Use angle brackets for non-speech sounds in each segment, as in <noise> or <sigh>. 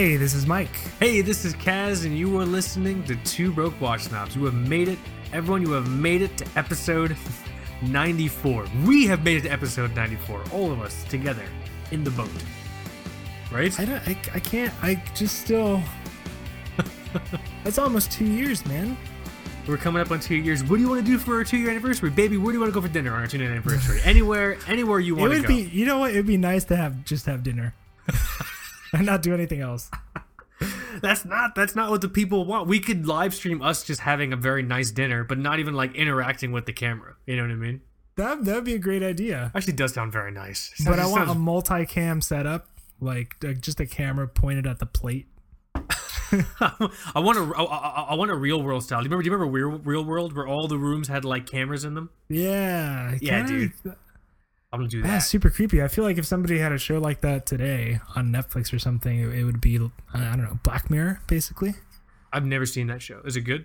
Hey, this is Mike. Hey, this is Kaz, and you are listening to Two Broke Watch Snobs. You have made it, everyone. You have made it to episode 94. We have made it to episode 94. All of us together in the boat. Right? I don't. I, I can't. I just still. <laughs> That's almost two years, man. We're coming up on two years. What do you want to do for our two year anniversary, baby? Where do you want to go for dinner on our two year anniversary? anywhere, anywhere you It want to would go. be. You know what? It'd be nice to have just have dinner, <laughs> <laughs> and not do anything else. <laughs> That's not that's not what the people want. We could live stream us just having a very nice dinner, but not even like interacting with the camera. You know what I mean? That that'd be a great idea. Actually, does sound very nice. But I Sounds- want a multi-cam setup, like uh, just a camera pointed at the plate. <laughs> I want a I, I, I want a real world style. Do you remember? Do you remember real, real world where all the rooms had like cameras in them? Yeah. Yeah, dude. I'm gonna do that. That's super creepy. I feel like if somebody had a show like that today on Netflix or something, it, it would be I don't know Black Mirror, basically. I've never seen that show. Is it good?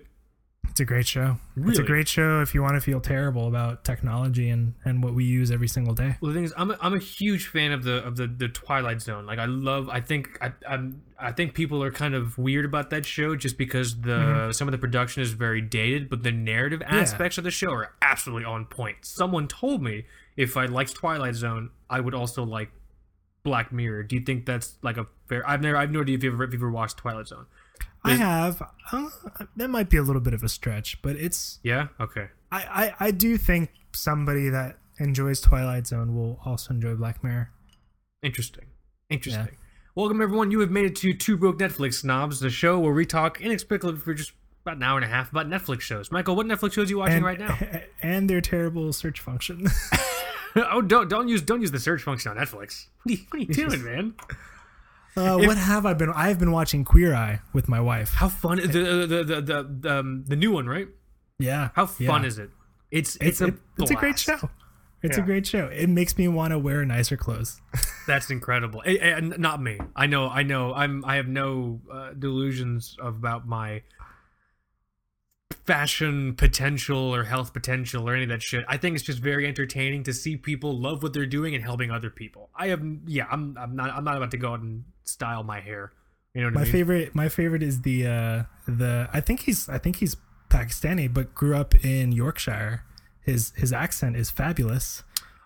It's a great show. It's a great show if you want to feel terrible about technology and, and what we use every single day. Well, the thing is, I'm a, I'm a huge fan of the of the, the Twilight Zone. Like, I love. I think I I'm, I think people are kind of weird about that show just because the mm-hmm. some of the production is very dated, but the narrative aspects of the show are absolutely on point. Someone told me if I liked Twilight Zone, I would also like Black Mirror. Do you think that's like a fair? I've never I've no idea if you've ever, if you've ever watched Twilight Zone. I have. Uh, that might be a little bit of a stretch, but it's. Yeah. Okay. I, I, I do think somebody that enjoys Twilight Zone will also enjoy Black Mirror. Interesting. Interesting. Welcome everyone. You have made it to Two Broke Netflix Snobs, the show where we talk inexplicably for just about an hour and a half about Netflix shows. Michael, what Netflix shows are you watching And, right now? <laughs> and their terrible search function. <laughs> <laughs> oh, don't don't use don't use the search function on Netflix. <laughs> What are you, what are you doing, <laughs> man? uh, If- what have I been? I've been watching Queer Eye with my wife. How fun the the the the, the, the, um, the new one, right? Yeah. How fun yeah. is it? It's It's it's, a it- it's a great show. It's a great show. It makes me want to wear nicer clothes. That's incredible. And not me. I know. I know. I'm. I have no uh, delusions about my fashion potential or health potential or any of that shit. I think it's just very entertaining to see people love what they're doing and helping other people. I have. Yeah. I'm. I'm not. I'm not about to go out and style my hair. You know what My I mean? favorite my favorite is the uh the I think he's I think he's Pakistani but grew up in Yorkshire. His his accent is fabulous.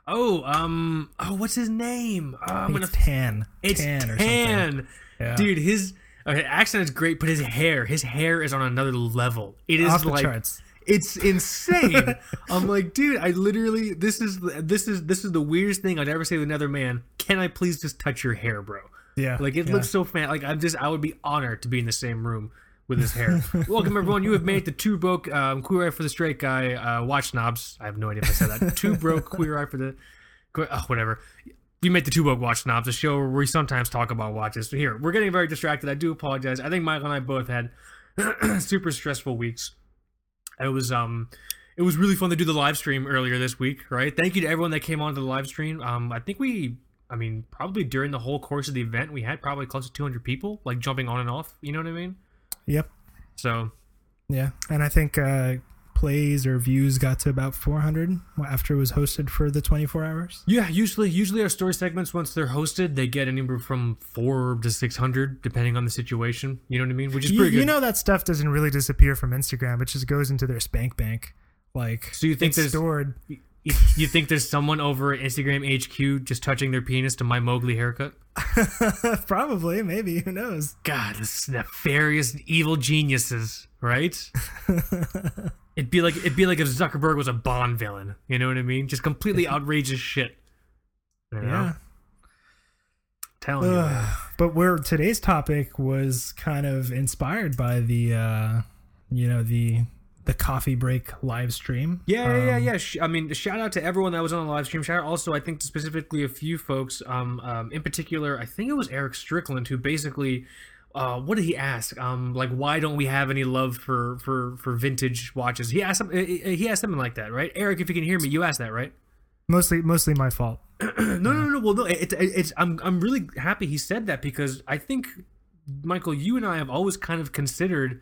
Oh. Um. Oh. What's his name? I I'm gonna. tan. It's tan tan. or something. Yeah. Dude, his okay, accent is great, but his hair, his hair is on another level. It is off the like charts. It's insane. <laughs> I'm like, dude, I literally this is this is this is the weirdest thing I'd ever say to another man. Can I please just touch your hair, bro? Yeah. Like it yeah. looks so fan. Like I'm just I would be honored to be in the same room with his hair. <laughs> Welcome everyone. You have made the two broke um, queer eye for the straight guy. Uh, watch snobs. I have no idea if I said that. two broke queer eye for the oh, whatever. You make the two broke watch snobs, a show where we sometimes talk about watches. Here, we're getting very distracted. I do apologize. I think Michael and I both had <clears throat> super stressful weeks. It was um it was really fun to do the live stream earlier this week, right? Thank you to everyone that came on to the live stream. Um I think we I mean, probably during the whole course of the event, we had probably close to 200 people like jumping on and off, you know what I mean? Yep. So, Yeah. And I think uh plays or views got to about 400 after it was hosted for the 24 hours. yeah, usually usually our story segments once they're hosted, they get anywhere from 4 to 600 depending on the situation, you know what I mean? Which is You, pretty good. you know that stuff doesn't really disappear from Instagram. It just goes into their spank bank. Like So you think it's there's- stored you, you think there's someone over at Instagram HQ just touching their penis to my Mowgli haircut? <laughs> Probably, maybe, who knows? God, this nefarious evil geniuses, right? <laughs> it'd be like it'd be like if Zuckerberg was a Bond villain. You know what I mean? Just completely <laughs> outrageous shit. You know? Yeah. Telling you. but where today's topic was kind of inspired by the uh you know the the coffee break live stream. Yeah, yeah, yeah, Um, yeah. Sh- I mean, shout out to everyone that was on the live stream. Shout out also, I think, specifically a few folks. Um, um, in particular, I think it was Eric Strickland who basically, uh, what did he ask? Um, like, why don't we have any love for for for vintage watches? He asked some, he asked something like that, right? Eric, if you can hear me, you asked that, right? Mostly mostly my fault. <clears throat> no, no, no, no. Well, no. It, it, it's I'm I'm really happy he said that because I think Michael, you and I have always kind of considered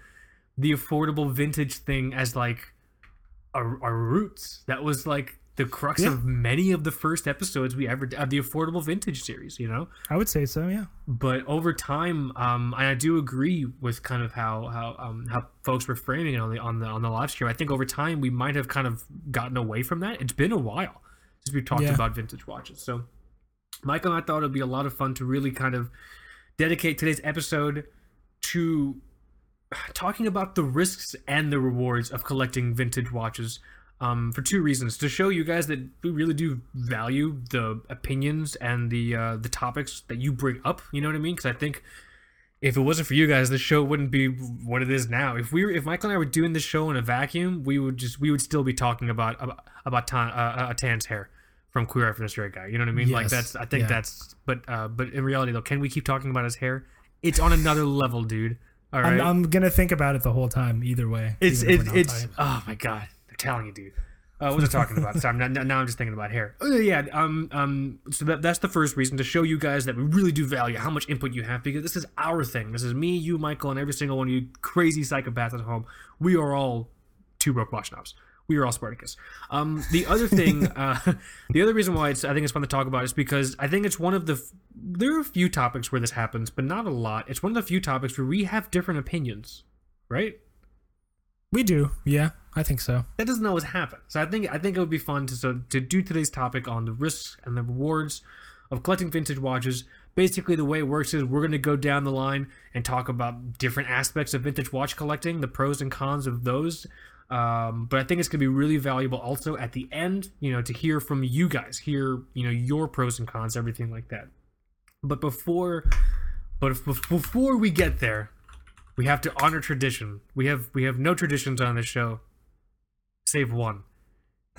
the affordable vintage thing as like our, our roots. That was like the crux Yeah. of many of the first episodes we ever of the affordable vintage series. You know, I would say so. Yeah. but over time, um, I do agree with kind of how how um, how folks were framing it on the on the on the live stream. I think over time we might have kind of gotten away from that. It's been a while since we've talked Yeah. about vintage watches. So, Michael and I thought it'd be a lot of fun to really kind of dedicate today's episode to talking about the risks and the rewards of collecting vintage watches um, for two reasons to show you guys that we really do value the opinions and the uh, the topics that you bring up you know what i mean because i think if it wasn't for you guys the show wouldn't be what it is now if we were if michael and i were doing this show in a vacuum we would just we would still be talking about about, about Tan, uh, uh, tan's hair from queer eye for the straight guy you know what i mean Yes. like that's i think Yeah. that's but uh but in reality though can we keep talking about his hair it's on another level dude all right I'm, I'm gonna think about it the whole time. Either way. it's it's it's oh my god telling you dude uh, what was I talking about? Sorry, now, now I'm just thinking about hair. Oh yeah, um, um. So that, that's the first reason to show you guys that we really do value how much input you have because this is our thing. This is me, you, Michael, and every single one of you crazy psychopaths at home. We are all two broke watch snobs. We are all Spartacus. Um, the other thing, <laughs> uh, the other reason why it's I think it's fun to talk about is because I think it's one of the f- there are a few topics where this happens, but not a lot. It's one of the few topics where we have different opinions, right? We do. Yeah, I think so. that doesn't always happen. So I think I think it would be fun to so, to do today's topic on the risks and the rewards of collecting vintage watches. Basically, the way it works is we're going to go down the line and talk about different aspects of vintage watch collecting, the pros and cons of those. Um, but I think it's going to be really valuable also at the end, you know, to hear from you guys, hear you know your pros and cons, everything like that. But before, but before we get there, we have to honor tradition. We have we have no traditions on this show save one.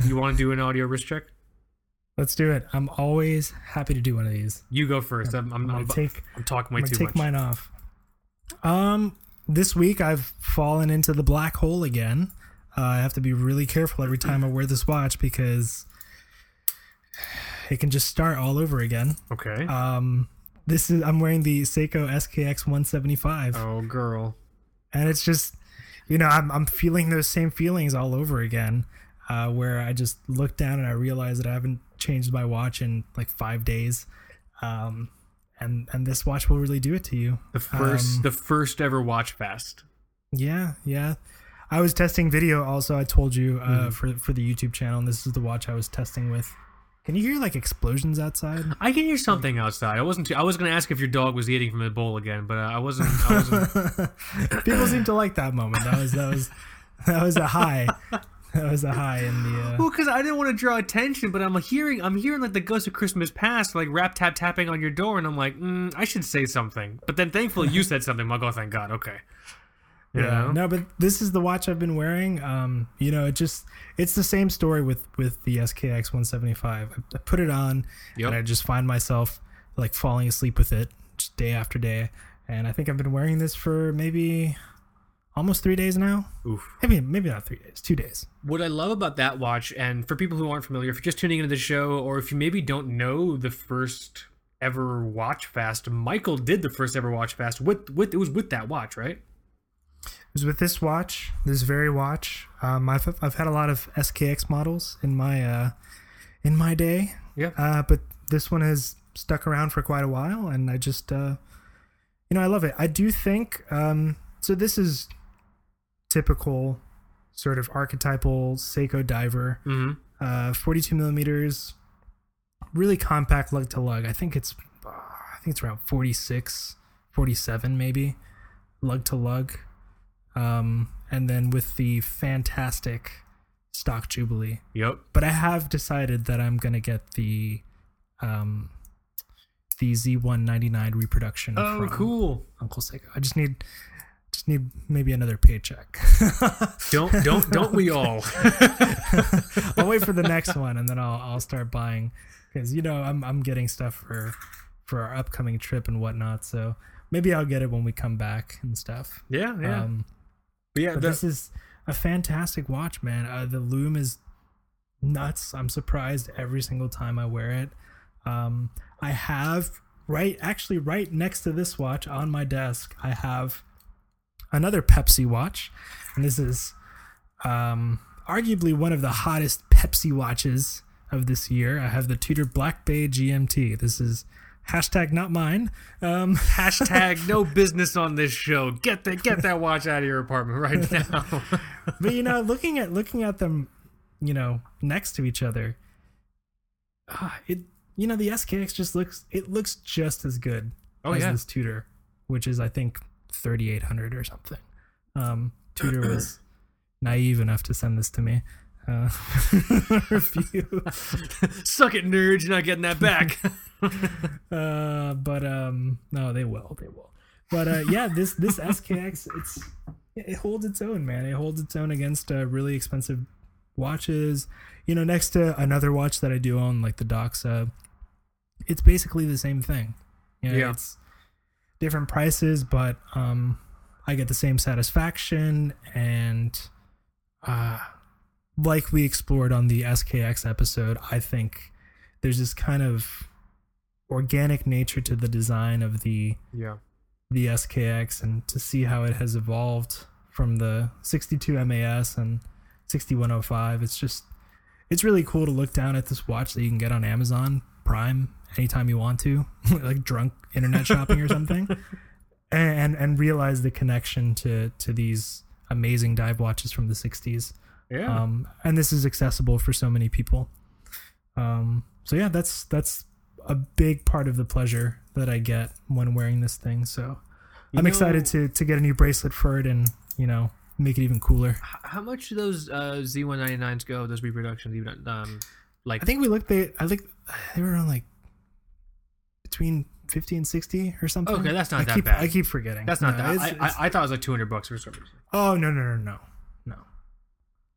You want to do an audio wrist check? Let's do it. I'm always happy to do one of these. You go first. I'm, I'm, I'm I'm, gonna take I'm talking I'm way gonna too take much. mine off. Um, this week I've fallen into the black hole again. Uh, I have to be really careful every time I wear this watch because it can just start all over again. Okay. Um, this is I'm wearing the Seiko SKX 175, oh, girl. and it's just, you know, I'm I'm feeling those same feelings all over again. Uh, where I just look down and I realize that I haven't changed my watch in like five days. Um, and and this watch will really do it to you. The first, Um, the first ever watch fast. Yeah, yeah. I was testing video also. I told you uh, Mhm. for for the YouTube channel, and this is the watch I was testing with. Can you hear like explosions outside? I can hear something outside. I wasn't. Too, I was going to ask if your dog was eating from the bowl again, but uh, I wasn't. I wasn't. <laughs> People seem to like that moment. That was that was that was a high. That was a high in the. Uh, well, because I didn't want to draw attention, but I'm hearing. I'm hearing like the ghost of Christmas past, like rap tap tapping on your door, and I'm like, mm, I should say something. But then thankfully you said something. I'm like, oh, thank God. Okay. Yeah. know? No, but this is the watch I've been wearing. Um, you know, it just it's the same story with with the SKX 175. I, I put it on, Yep. and I just find myself like falling asleep with it just day after day. And I think I've been wearing this for maybe almost three days now. Oof. Maybe maybe not three days, two days. What I love about that watch, and for people who aren't familiar, if you're just tuning into the show, or if you maybe don't know the first ever watch fast, Michael did the first ever watch fast with with it was with that watch, right? Was with this watch, this very watch. Um, I've I've had a lot of SKX models in my uh, in my day. Yeah. Uh, but this one has stuck around for quite a while, and I just uh, you know I love it. I do think um, so. This is typical, sort of archetypal Seiko diver. Mm-hmm. Uh, 42 millimeters, really compact lug to lug. I think it's I think it's around 46, 47 maybe, lug to lug. Um, and then with the fantastic stock Jubilee. Yep. But I have decided that I'm gonna get the um the Z199 reproduction Oh, cool. Uncle Seiko. I just need just need maybe another paycheck. <laughs> Don't don't don't we all? <laughs> I'll wait for the next one and then I'll I'll start buying because you know I'm I'm getting stuff for for our upcoming trip and whatnot. So maybe I'll get it when we come back and stuff. yeah, yeah. Um, but yeah, but the- this is a fantastic watch, man. Uh, the loom is nuts. I'm surprised every single time I wear it. Um, I have right actually right next to this watch on my desk. I have another Pepsi watch, and this is um, arguably one of the hottest Pepsi watches of this year. I have the Tudor Black Bay GMT. This is hashtag not mine. Um, <laughs> Hashtag no business on this show. Get that get that watch out of your apartment right <laughs> now. but you know, looking at looking at them, you know, next to each other, ah, it you know the SKX just looks it looks just as good Oh, as yeah. this Tudor, which is I think thirty eight hundred or something. Um, Tudor was <clears throat> naive enough to send this to me. Uh, <laughs> review. Suck it, nerds. You're not getting that back. <laughs> <laughs> Uh, but um, no, they will, they will. But uh, yeah, this this SKX, it's it holds its own, man. It holds its own against uh, really expensive watches. You know, next to another watch that I do own, like the Doxa, it's basically the same thing. You know, Yeah. it's different prices, but um, I get the same satisfaction and uh, like we explored on the SKX episode, I think there's this kind of organic nature to the design of the yeah. the SKX and to see how it has evolved from the 62 MAS and 6105. It's just it's really cool to look down at this watch that you can get on Amazon Prime anytime you want to, <laughs> like drunk internet shopping or <laughs> something, and and realize the connection to to these amazing dive watches from the 60s. Yeah. Um, and this is accessible for so many people. Um, so yeah, that's that's a big part of the pleasure that I get when wearing this thing. So You I'm excited to to get a new bracelet for it and you know make it even cooler. How much do those uh, Z199s go? Those reproductions, even um, like I think we looked they I think they were around like between 50 and 60 or something. Okay, that's not I that keep, bad. I keep forgetting. that's not No, that. it's- I, it's- I, I thought it was like 200 bucks for something. oh no no no no,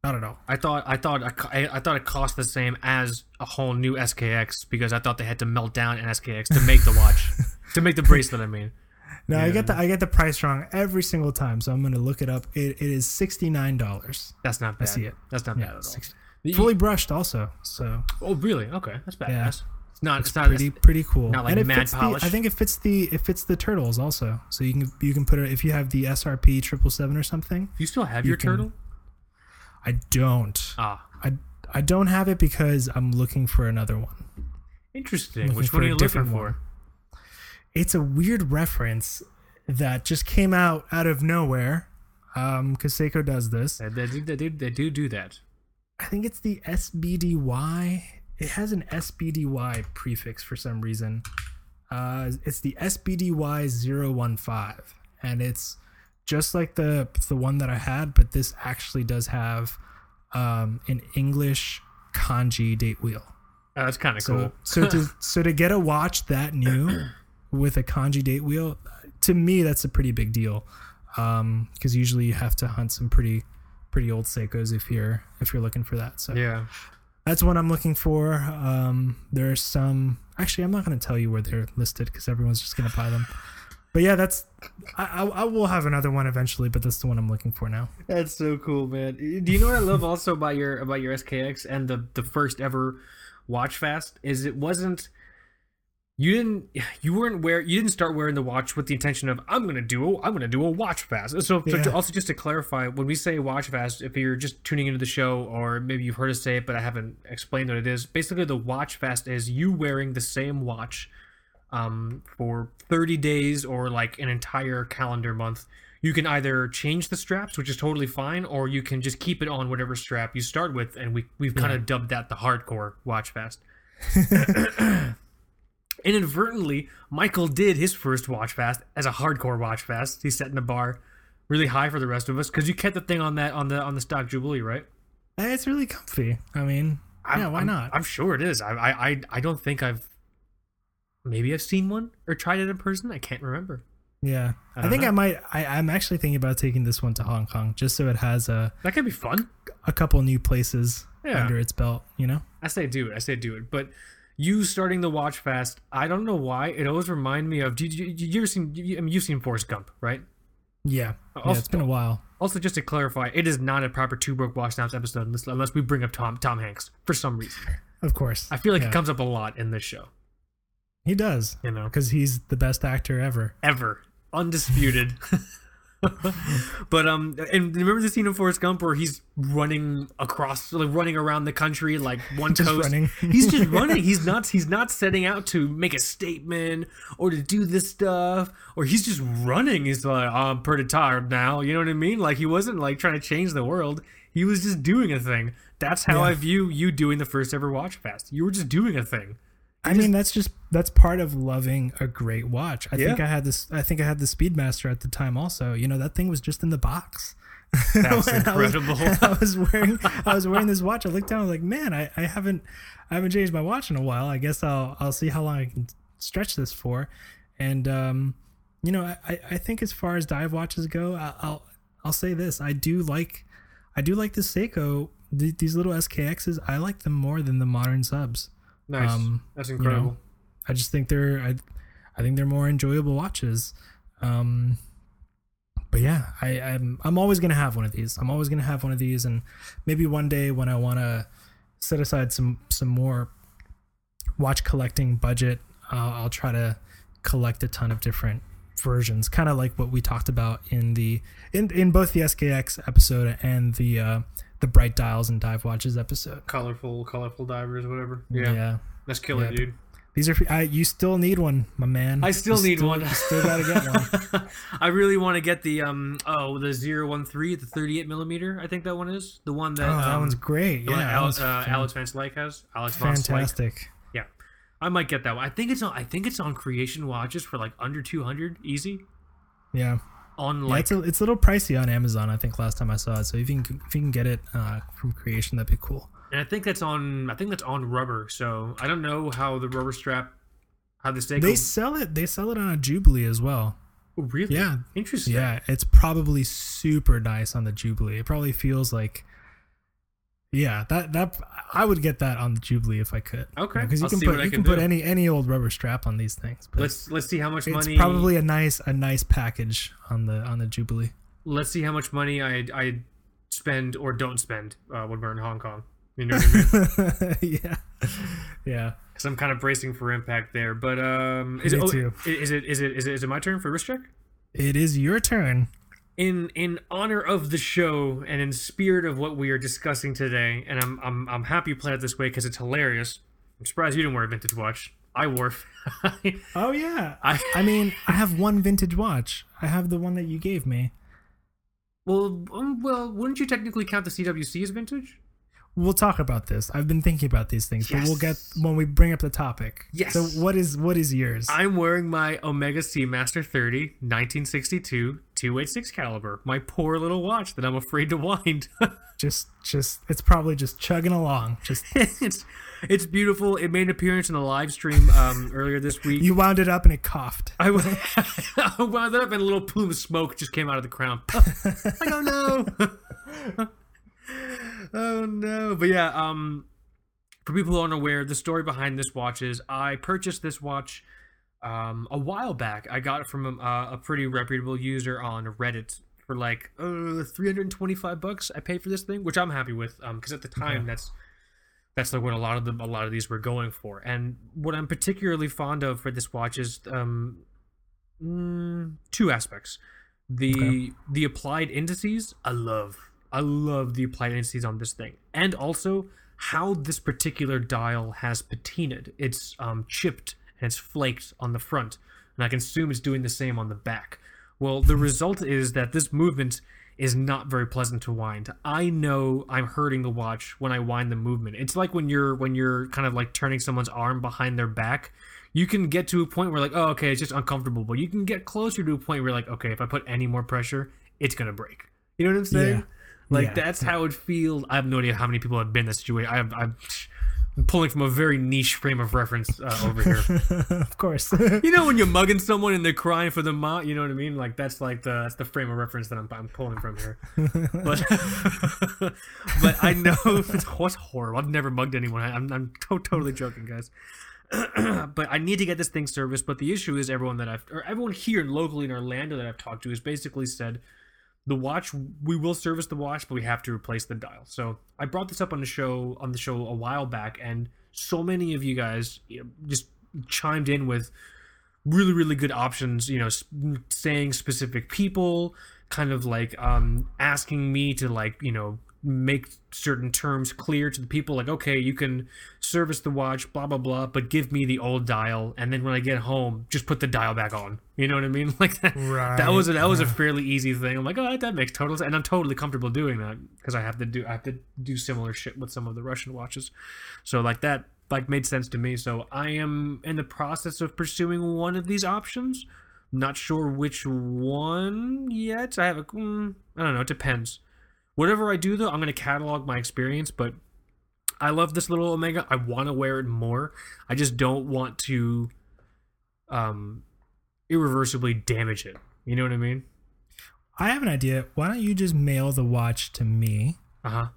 not at all. I thought I thought I, I thought it cost the same as a whole new SKX because I thought they had to melt down an SKX to make the watch, to make the bracelet. I mean, <laughs> No, I get the I get the price wrong every single time, so I'm gonna look it up. It, it is sixty nine dollars. that's not bad. I see it. That's not Yeah, bad at all. 60 You- fully brushed also. So Oh, really? Okay, that's badass. Yeah. It's not. It's it's not. pretty pretty cool. not like and mad fits the, polish. I think it fits the it fits the turtles also. So you can you can put it if you have the SRP triple seven or something. you still have you your can- turtle? I don't. Ah, I I don't have it because I'm looking for another one. interesting. Looking Which one are you looking for? one. It's a weird reference that just came out out of nowhere. Um, because Seiko does this. They, they, do, they, do, they do do that. I think it's the SBDY. It has an SBDY prefix for some reason. Uh, it's the SBDY015, and it's just like the the one that I had, but this actually does have um, an English kanji date wheel. Oh, that's kind of So cool. so to <laughs> so to get a watch that new with a kanji date wheel, to me that's a pretty big deal. Um, because usually you have to hunt some pretty pretty old Seikos if you're if you're looking for that. So Yeah. that's what I'm looking for. Um, there are some. Actually, I'm not going to tell you where they're listed because everyone's just going to buy them. But yeah, that's. I, I I will have another one eventually, but that's the one I'm looking for now. That's so cool, man. Do you know what I love also about your about your SKX and the the first ever watch fast is it wasn't you didn't you weren't wear you didn't start wearing the watch with the intention of I'm gonna do a I'm gonna do a watch fast. So, so Yeah. also just to clarify, when we say watch fast, if you're just tuning into the show or maybe you've heard us say it but I haven't explained what it is, basically the watch fast is you wearing the same watch um, for 30 days or like an entire calendar month. You can either change the straps, which is totally fine, or you can just keep it on whatever strap you start with, and we we've kind of dubbed that the hardcore watch fast. <laughs> Inadvertently, Michael did his first watch fast as a hardcore watch fast. He's setting the bar really high for the rest of us because you kept the thing on that on the on the stock jubilee, right? It's really comfy. I mean, yeah, I'm- why I'm- not? I'm sure it is. I I I don't think I've maybe I've seen one or tried it in person. I can't remember. yeah, I I, think know. I might. I, I'm actually thinking about taking this one to Hong Kong just so it has a That could be fun. a couple new places Yeah. under its belt. You know. I say do it. I say do it. But you starting the watch fast, I don't know why. It always remind me of. Did you, you, you ever seen? You, I mean, you've seen Forrest Gump, right? Yeah. Also- yeah. It's been a while. Also, just to clarify, it is not a proper two broke watch snobs episode unless, unless we bring up Tom Tom Hanks for some reason. Of course. I feel like Yeah. it comes up a lot in this show. He does You know, because he's the best actor ever. ever undisputed. <laughs> but um, and remember the scene in Forrest Gump where he's running across, like running around the country, like one <laughs> Just coast. running. He's just <laughs> running. He's not. He's not setting out to make a statement or to do this stuff, or he's just running. He's like, I'm pretty tired now. You know what I mean? Like he wasn't like trying to change the world. He was just doing a thing. That's how Yeah. I view you doing the first ever watch fast. You were just doing a thing. I mean, that's just that's part of loving a great watch. I think I had this. I think I had the Speedmaster at the time. Also, you know, that thing was just in the box. <laughs> That's When I was- incredible. <laughs> I was wearing I was wearing this watch. I looked down. I was like, man, I, I haven't I haven't changed my watch in a while. I guess I'll I'll see how long I can stretch this for. And um, you know, I, I think as far as dive watches go, I- I'll I'll say this: I do like I do like the Seiko. th- These little SKXs, I like them more than the modern subs. Nice. Um, that's know, incredible. I just think they're I, I think they're more enjoyable watches. Um, but yeah, I, I'm I'm always gonna have one of these. I'm always gonna have one of these, and maybe one day when I want to set aside some some more watch collecting budget, uh, I'll try to collect a ton of different versions, kind of like what we talked about in the in in both the SKX episode and the uh, the bright dials and dive watches episode. colorful, colorful divers, whatever. Yeah. Yeah, that's killer, Yeah. dude. These are I, you still need one, my man. I still You need one. You still gotta get one. <laughs> I really want to get the um oh the 013, the 38 millimeter. I think that one is the one that Oh, that um, one's great. Yeah, one that Alex, uh, Alex Van Slyke has. Alex Slyke. fantastic. Yeah, I might get that one. I think it's on. I think it's on Creation Watches for like under 200 easy. Yeah, On yeah like it's a it's a little pricey on Amazon. I think last time I saw it. So if you can if you can get it uh, from Creation, that'd be cool. And I think that's on. I think that's on rubber. So I don't know how the rubber strap, how the Seiko. They sell it. They sell it on a Jubilee as well. Oh, really? Yeah. Interesting. Yeah, it's probably super nice on the Jubilee. It probably feels like. Yeah, that that I would get that on the Jubilee if I could. Okay, because you I'll can put you can put any any old rubber strap on these things. But Let's let's see how much it's money. probably a nice a nice package on the on the Jubilee. let's see how much money I I spend or don't spend uh, when we're in Hong Kong. You know what I mean? <laughs> yeah, yeah. Because I'm kind of bracing for impact there. But um, is Me it, oh, too. i- is it is it is it is it my turn for wrist check? It is your turn. In in honor of the show and in spirit of what we are discussing today, and I'm I'm I'm happy you played it this way because it's hilarious. I'm surprised you didn't wear a vintage watch. I wore. <laughs> Oh yeah. I I mean, I have one vintage watch. I have the one that you gave me. well um, well wouldn't you technically count the CWC as vintage? We'll talk about this. I've been thinking about these things, but we'll get when we bring up the topic. Yes. So what is what is yours? I'm wearing my Omega Seamaster 30 1962 286 caliber. My poor little watch that I'm afraid to wind. <laughs> just just it's probably just chugging along. Just <laughs> it's it's beautiful. It made an appearance in the live stream um, earlier this <laughs> week. you wound it up and it coughed. I w- I wound it up and a little plume of smoke just came out of the crown. I don't no. <laughs> oh no. But yeah, um for people who aren't aware, the story behind this watch is I purchased this watch um a while back. I got it from a, a pretty reputable user on Reddit for like uh 325 bucks I paid for this thing, which I'm happy with um cuz at the time Okay. that's that's like what a lot of them a lot of these were going for. And what I'm particularly fond of for this watch is um mm, two aspects. The Okay. the applied indices I love. I love the applied indices on this thing. And also how this particular dial has patinaed. It's um, chipped and it's flaked on the front. And I can assume it's doing the same on the back. Well, the result is that this movement is not very pleasant to wind. I know I'm hurting the watch when I wind the movement. It's like when you're when you're kind of like turning someone's arm behind their back. You can get to a point where like, oh, okay, it's just uncomfortable. But you can get closer to a point where like, okay, if I put any more pressure, it's gonna break. You know what I'm saying? Yeah. Like Yeah. that's how it feels. I have no idea how many people have been in this situation. I I'm pulling from a very niche frame of reference uh, over here. <laughs> of course. you know when you're mugging someone and they're crying for the ma, you know what I mean? Like that's like the that's the frame of reference that I'm, I'm pulling from here. But <laughs> but I know <laughs> it's what's horrible. I've never mugged anyone. I, I'm I'm to- totally joking, guys. <clears throat> but I need to get this thing serviced. But the issue is everyone that I've or everyone here locally in Orlando that I've talked to has basically said the watch we will service the watch, but we have to replace the dial. So I brought this up on the show on the show a while back, and so many of you guys just chimed in with really really good options. You know, saying specific people, kind of like um asking me to like you know make certain terms clear to the people like okay you can service the watch blah blah blah but give me the old dial. And then when i get home just put the dial back on. You know what i mean? <laughs> Like that, Right, that was a, that was a fairly easy thing. I'm like oh that makes total sense. And i'm totally comfortable doing that because i have to do i have to do similar shit with some of the russian watches. So like that like made sense to me. So i am in the process of pursuing one of these options. Not sure which one yet. I have a mm, don't know. It depends whatever i do though i'm going to catalog my experience but i love this little omega i want to wear it more i just don't want to um irreversibly damage it you know what i mean I have an idea. Why don't you just mail the watch to me? uh-huh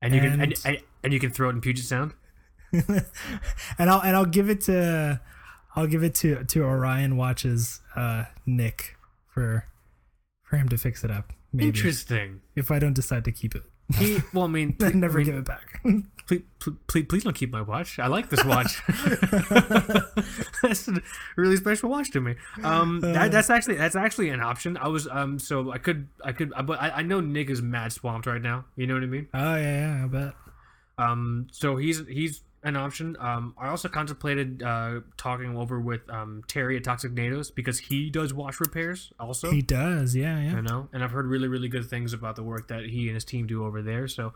and you can and, And- and, and you can throw it in puget sound <laughs> and I'll and I'll give it to I'll give it to to Orion Watches uh Nick for for him to fix it up. Maybe interesting if I don't decide to keep it. he well i mean <laughs> Then never I mean, give it back. <laughs> please, please, please don't keep my watch. I like this watch. <laughs> that's a really special watch to me. Um, that, that's actually that's actually an option. I was um, so I could I could, but I, I know Nick is mad swamped right now. You know what I mean? oh yeah, yeah, I bet. Um, so he's he's an option. Um, I also contemplated uh talking over with um Terry at Toxic Natos because he does watch repairs also. He does, yeah, yeah. you know and i've heard really really good things about the work that he and his team do over there so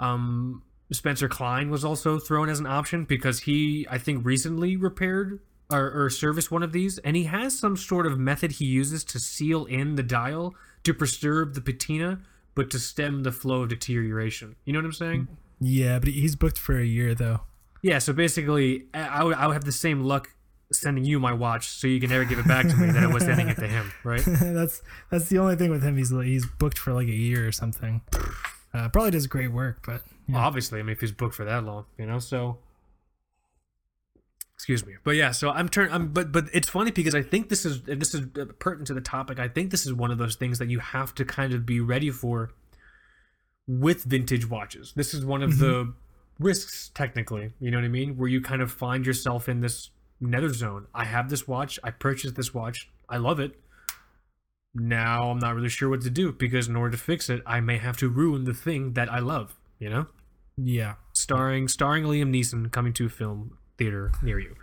um spencer klein was also thrown as an option because he i think recently repaired or, or serviced one of these and he has some sort of method he uses to seal in the dial to preserve the patina but to stem the flow of deterioration you know what i'm saying Yeah, but he's booked for a year though. Yeah so basically I, I would, I would have the same luck sending you my watch so you can never give it back to me that I was sending it to him <laughs> right that's that's the only thing with him. He's he's booked for like a year or something. Uh, probably does great work, but yeah. Well, obviously, I mean, if he's booked for that long, you know, so. Excuse me, but yeah, so I'm turn. I'm, but but it's funny because I think this is and this is uh, pertinent to the topic. I think this is one of those things that you have to kind of be ready for with vintage watches. This is one of the risks, technically. You know what I mean? Where you kind of find yourself in this nether zone. I have this watch. I purchased this watch. I love it. Now I'm not really sure what to do because in order to fix it, I may have to ruin the thing that I love. You know yeah. starring starring Liam Neeson coming to a film theater near you.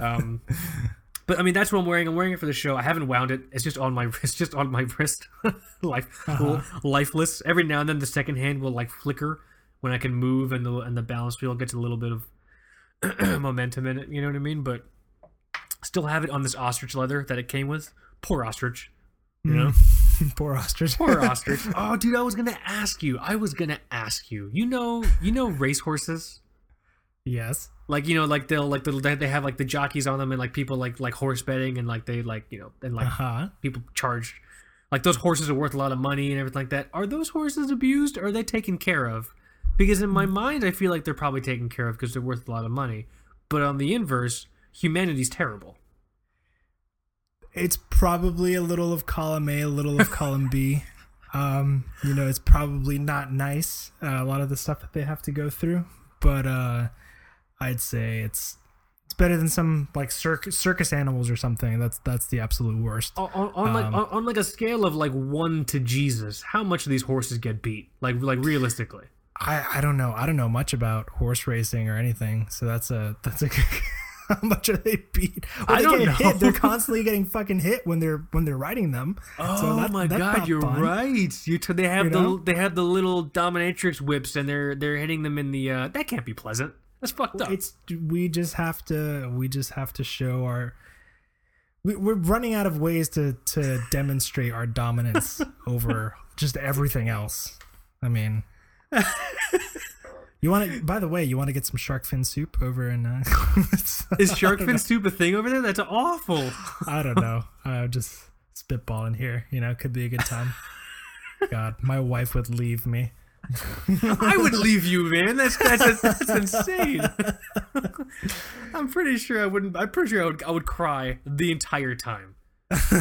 Um, <laughs> but I mean, that's what I'm wearing. I'm wearing it for the show. I haven't wound it. It's just on my <laughs> wrist. just on my wrist, <laughs> life Uh-huh. lifeless. Every now and then, the second hand will like flicker when I can move, and the and the balance wheel gets a little bit of <clears throat> momentum in it. You know what I mean? But still have it on this ostrich leather that it came with. Poor ostrich. You know. <laughs> Poor ostrich. Poor <laughs> ostrich. Oh, dude, I was gonna ask you. I was gonna ask you. You know, you know racehorses. yes. Like you know, like they'll like they'll, they have like the jockeys on them, and like people like like horse betting, and like they like you know, and like Uh huh. people charge. Like those horses are worth a lot of money and everything like that. Are those horses abused or are they taken care of? Because in my mind, I feel like they're probably taken care of because they're worth a lot of money. But on the inverse, humanity's terrible. It's probably a little of column A, a little of column B. <laughs> Um, you know, it's probably not nice. Uh, a lot of the stuff that they have to go through, but uh, I'd say it's it's better than some like circus circus animals or something. That's that's the absolute worst. On, on, on like Um, on, on like a scale of like one to Jesus, how much do these horses get beat? Like like realistically. I I don't know. I don't know much about horse racing or anything. So that's a <laughs> that's a. How much are they beat? Well, I they don't know. Hit. They're <laughs> constantly getting fucking hit when they're when they're riding them. Oh So that- my god, you're fun. right. You t- they have You the know? they have the little dominatrix whips and they're they're hitting them in the uh that can't be pleasant. That's fucked up. It's we just have to we just have to show our we, we're running out of ways to to demonstrate our dominance <laughs> over just everything else. I mean, <laughs> you want to. By the way, you want to get some shark fin soup over in. Uh, <laughs> Is shark fin soup a thing over there? That's awful. I don't know. I'm just spitballing here. You know, could be a good time. God, my wife would leave me. I would leave you, man. That's that's that's <laughs> insane. I'm pretty sure I wouldn't. I'm pretty sure I would. I would cry the entire time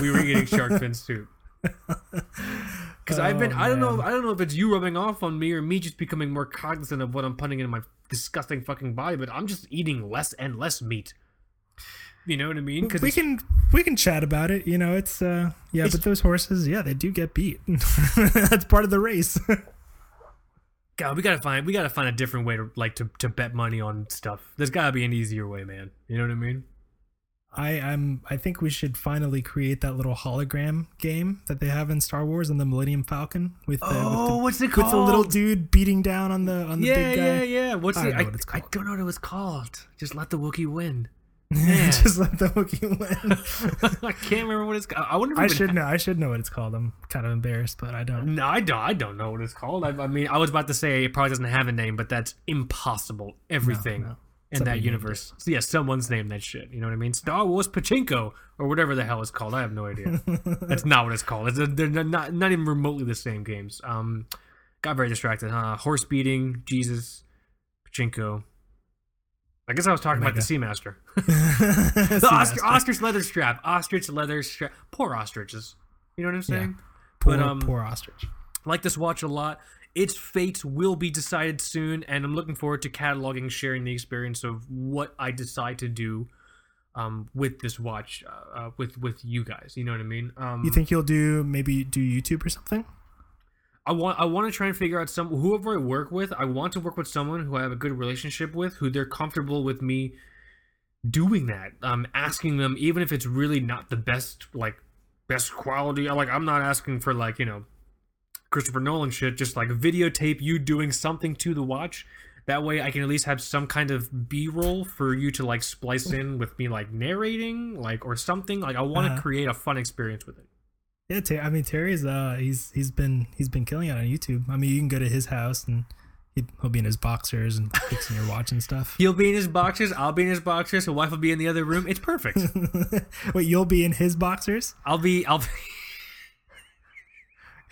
we were eating shark fin soup. <laughs> Because I've been. Oh, I don't know, I don't know if it's you rubbing off on me or me just becoming more cognizant of what I'm putting in my disgusting fucking body. But I'm just eating less and less meat. You know what I mean? Because we can we can chat about it. You know, it's uh yeah, It's- but those horses, yeah, they do get beat. <laughs> That's part of the race. <laughs> God, we gotta find we gotta find a different way to like to, to bet money on stuff. There's gotta be an easier way, man. You know what I mean? I I'm I think we should finally create that little hologram game that they have in Star Wars and the Millennium Falcon with the, Oh, what's it with the, with the little dude beating down on the on the Yeah, big guy. yeah, yeah. What's I it? don't I, know what it's I don't know what it was called. Just let the Wookiee win. <laughs> Man. Just let the Wookiee win. <laughs> I can't remember what it's called. I wonder if I should know. I should know what it's called. I'm kind of embarrassed, but I don't. No, I don't. I don't know what it's called. I, I mean, I was about to say it probably doesn't have a name, but that's impossible. Everything no. In that universe. So yeah, someone's named that shit. You know what I mean? Star Wars Pachinko or whatever the hell it's called. I have no idea. <laughs> that's not what it's called. It's they're not not even remotely the same games. Um, got very distracted. Huh? Horse beating, Jesus, Pachinko. I guess I was talking about the Seamaster. <laughs> <laughs> The Sea ostrich, Master. ostrich leather strap. Ostrich leather strap. Poor ostriches. You know what I'm saying? Poor, but, um, poor ostrich. like this watch a lot. Its fate will be decided soon, and I'm looking forward to cataloging, sharing the experience of what I decide to do um, with this watch, uh, uh, with with you guys. You know what I mean? Um, You think you'll do maybe do YouTube or something? I want I want to try and figure out some whoever I work with. I want to work with someone who I have a good relationship with, who they're comfortable with me doing that. Um, asking them even if it's really not the best like best quality. Like I'm not asking for like you know Christopher Nolan shit. Just like videotape you doing something to the watch. That way I can at least have some kind of B roll for you to like splice in with me like narrating like or something. Like I want to Uh-huh. create a fun experience with it. Yeah, Ter- I mean Terry's uh he's he's been he's been killing it on YouTube. I mean you can go to his house and he- he'll be in his boxers and fixing your watch and stuff. <laughs> He'll be in his boxers. I'll be in his boxers. His wife will be in the other room. It's perfect. <laughs> Wait, you'll be in his boxers? I'll be. I'll. Be, <laughs>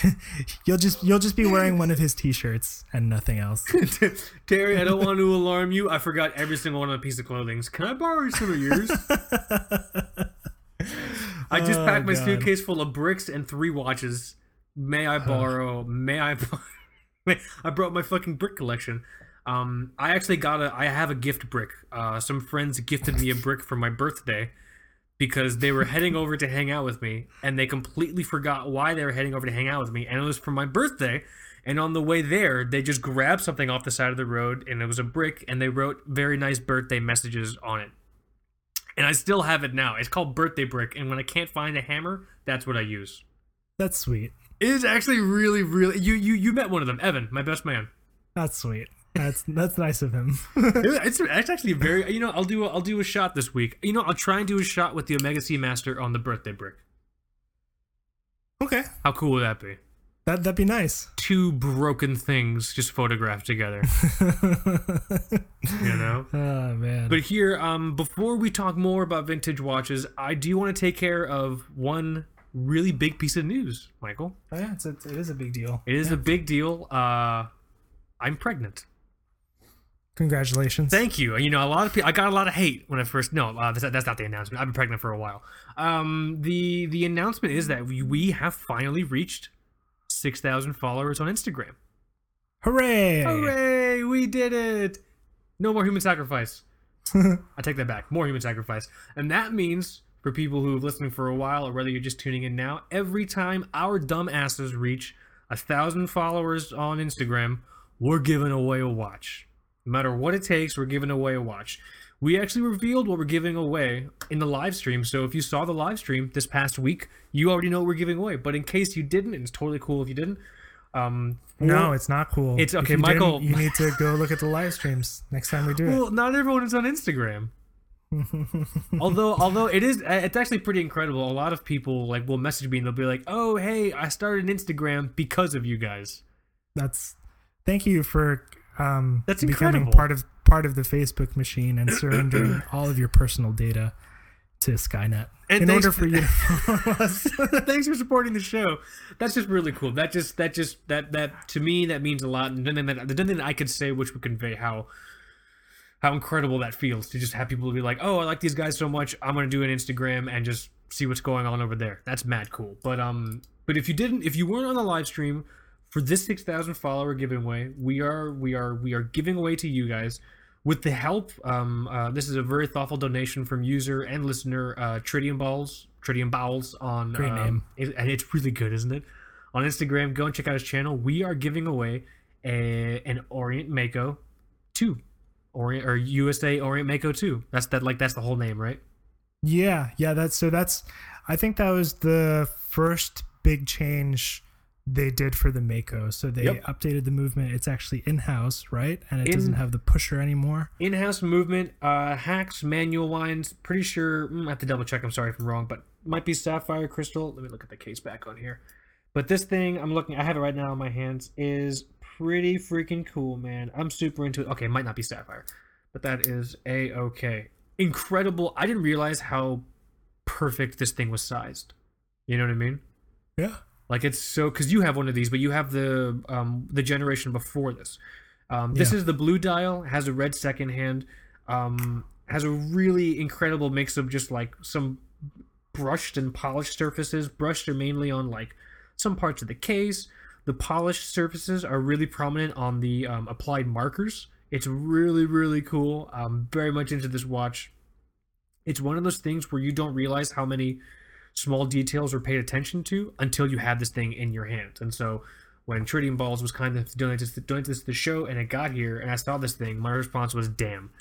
<laughs> You'll just you'll just be wearing one of his t-shirts and nothing else. <laughs> Terry, I don't want to alarm you. I forgot every single one of the piece of clothing. Can I borrow some of yours? I just <laughs> Oh, packed my God. suitcase full of bricks and three watches. May I borrow? May I? bor- May- I brought my fucking brick collection. Um, I actually got a. I have a gift brick. Uh, some friends gifted me a brick for my birthday because they were heading over to hang out with me, and they completely forgot why they were heading over to hang out with me, and it was for my birthday. And on the way there, they just grabbed something off the side of the road, and it was a brick, and they wrote very nice birthday messages on it. And I still have it now. It's called birthday brick, and when I can't find a hammer, that's what I use. That's sweet. It is actually really, really. You you you met one of them, Evan, my best man. That's sweet. That's that's nice of him. <laughs> It's, it's actually very. You know, I'll do a, I'll do a shot this week. You know, I'll try and do a shot with the Omega Sea Master on the birthday brick. okay. How cool would that be? That that'd be nice. Two broken things just photographed together. <laughs> You know. Oh man. But here, um, before we talk more about vintage watches, I do want to take care of one really big piece of news, Michael. Oh, yeah, it's a, it is a big deal. It is a big deal. Uh, I'm pregnant. Congratulations. Thank you. You know, a lot of people. I got a lot of hate when I first. No, uh, that's, that's not the announcement. I've been pregnant for a while. Um, the the announcement is that we, we have finally reached six thousand followers on Instagram. Hooray! Hooray! We did it. No more human sacrifice. <laughs> I take that back. More human sacrifice, and that means for people who have listened for a while, or whether you're just tuning in now, every time our dumb asses reach a thousand followers on Instagram, we're giving away a watch. No matter what it takes, we're giving away a watch. We actually revealed what we're giving away in the live stream. So if you saw the live stream this past week, you already know what we're giving away. But in case you didn't, and it's totally cool if you didn't. Um, No, it's not cool. It's- okay, you Michael- You need to go look at the live streams next time we do it. Well, not everyone is on Instagram. <laughs> although, although it is, it's actually pretty incredible. A lot of people like will message me and they'll be like, "Oh, hey, I started an Instagram because of you guys." That's thank you for um That's becoming incredible. part of part of the Facebook machine and surrendering <clears throat> all of your personal data to Skynet And in order for you <laughs> to follow us. <laughs> Thanks for supporting the show. That's just really cool. That just, that just, that that to me that means a lot. And then, then that, the thing that I could say, which would convey how how incredible that feels to just have people be like, "Oh, I like these guys so much. I'm gonna do an Instagram and just see what's going on over there." That's mad cool. But um, but if you didn't, if you weren't on the live stream for this six thousand follower giveaway, we are we are we are giving away to you guys with the help, um, uh, this is a very thoughtful donation from user and listener uh, Tritium Balls, Tritium Bowels on Great um, name. and it's really good, isn't it? On Instagram, go and check out his channel. We are giving away a an Orient Mako two, Orient or USA Orient Mako two. That's that like that's the whole name, right? Yeah, yeah, that's so that's I think that was the first big change they did for the Mako. So they Yep. updated the movement. It's actually in-house, right? And it In- doesn't have the pusher anymore. in-house movement uh hacks manual winds pretty sure mm, i have to double check i'm sorry if i'm wrong but might be sapphire crystal let me look at the case back on here but this thing i'm looking i have it right now in my hands is pretty freaking cool man i'm super into it okay it might not be sapphire but that is a-okay incredible i didn't realize how perfect this thing was sized you know what i mean Yeah. Like it's so because you have one of these, but you have the um the generation before this. Um, this Yeah. is the blue dial, has a red second hand, um, has a really incredible mix of just like some brushed and polished surfaces. Brushed are mainly on like some parts of the case. The polished surfaces are really prominent on the um, applied markers. It's really really cool. I'm very much into this watch. It's one of those things where you don't realize how many small details are paid attention to until you have this thing in your hands. And so when Tritium Balls was kind of doing this, doing this to the show and it got here and I saw this thing, my response was, damn,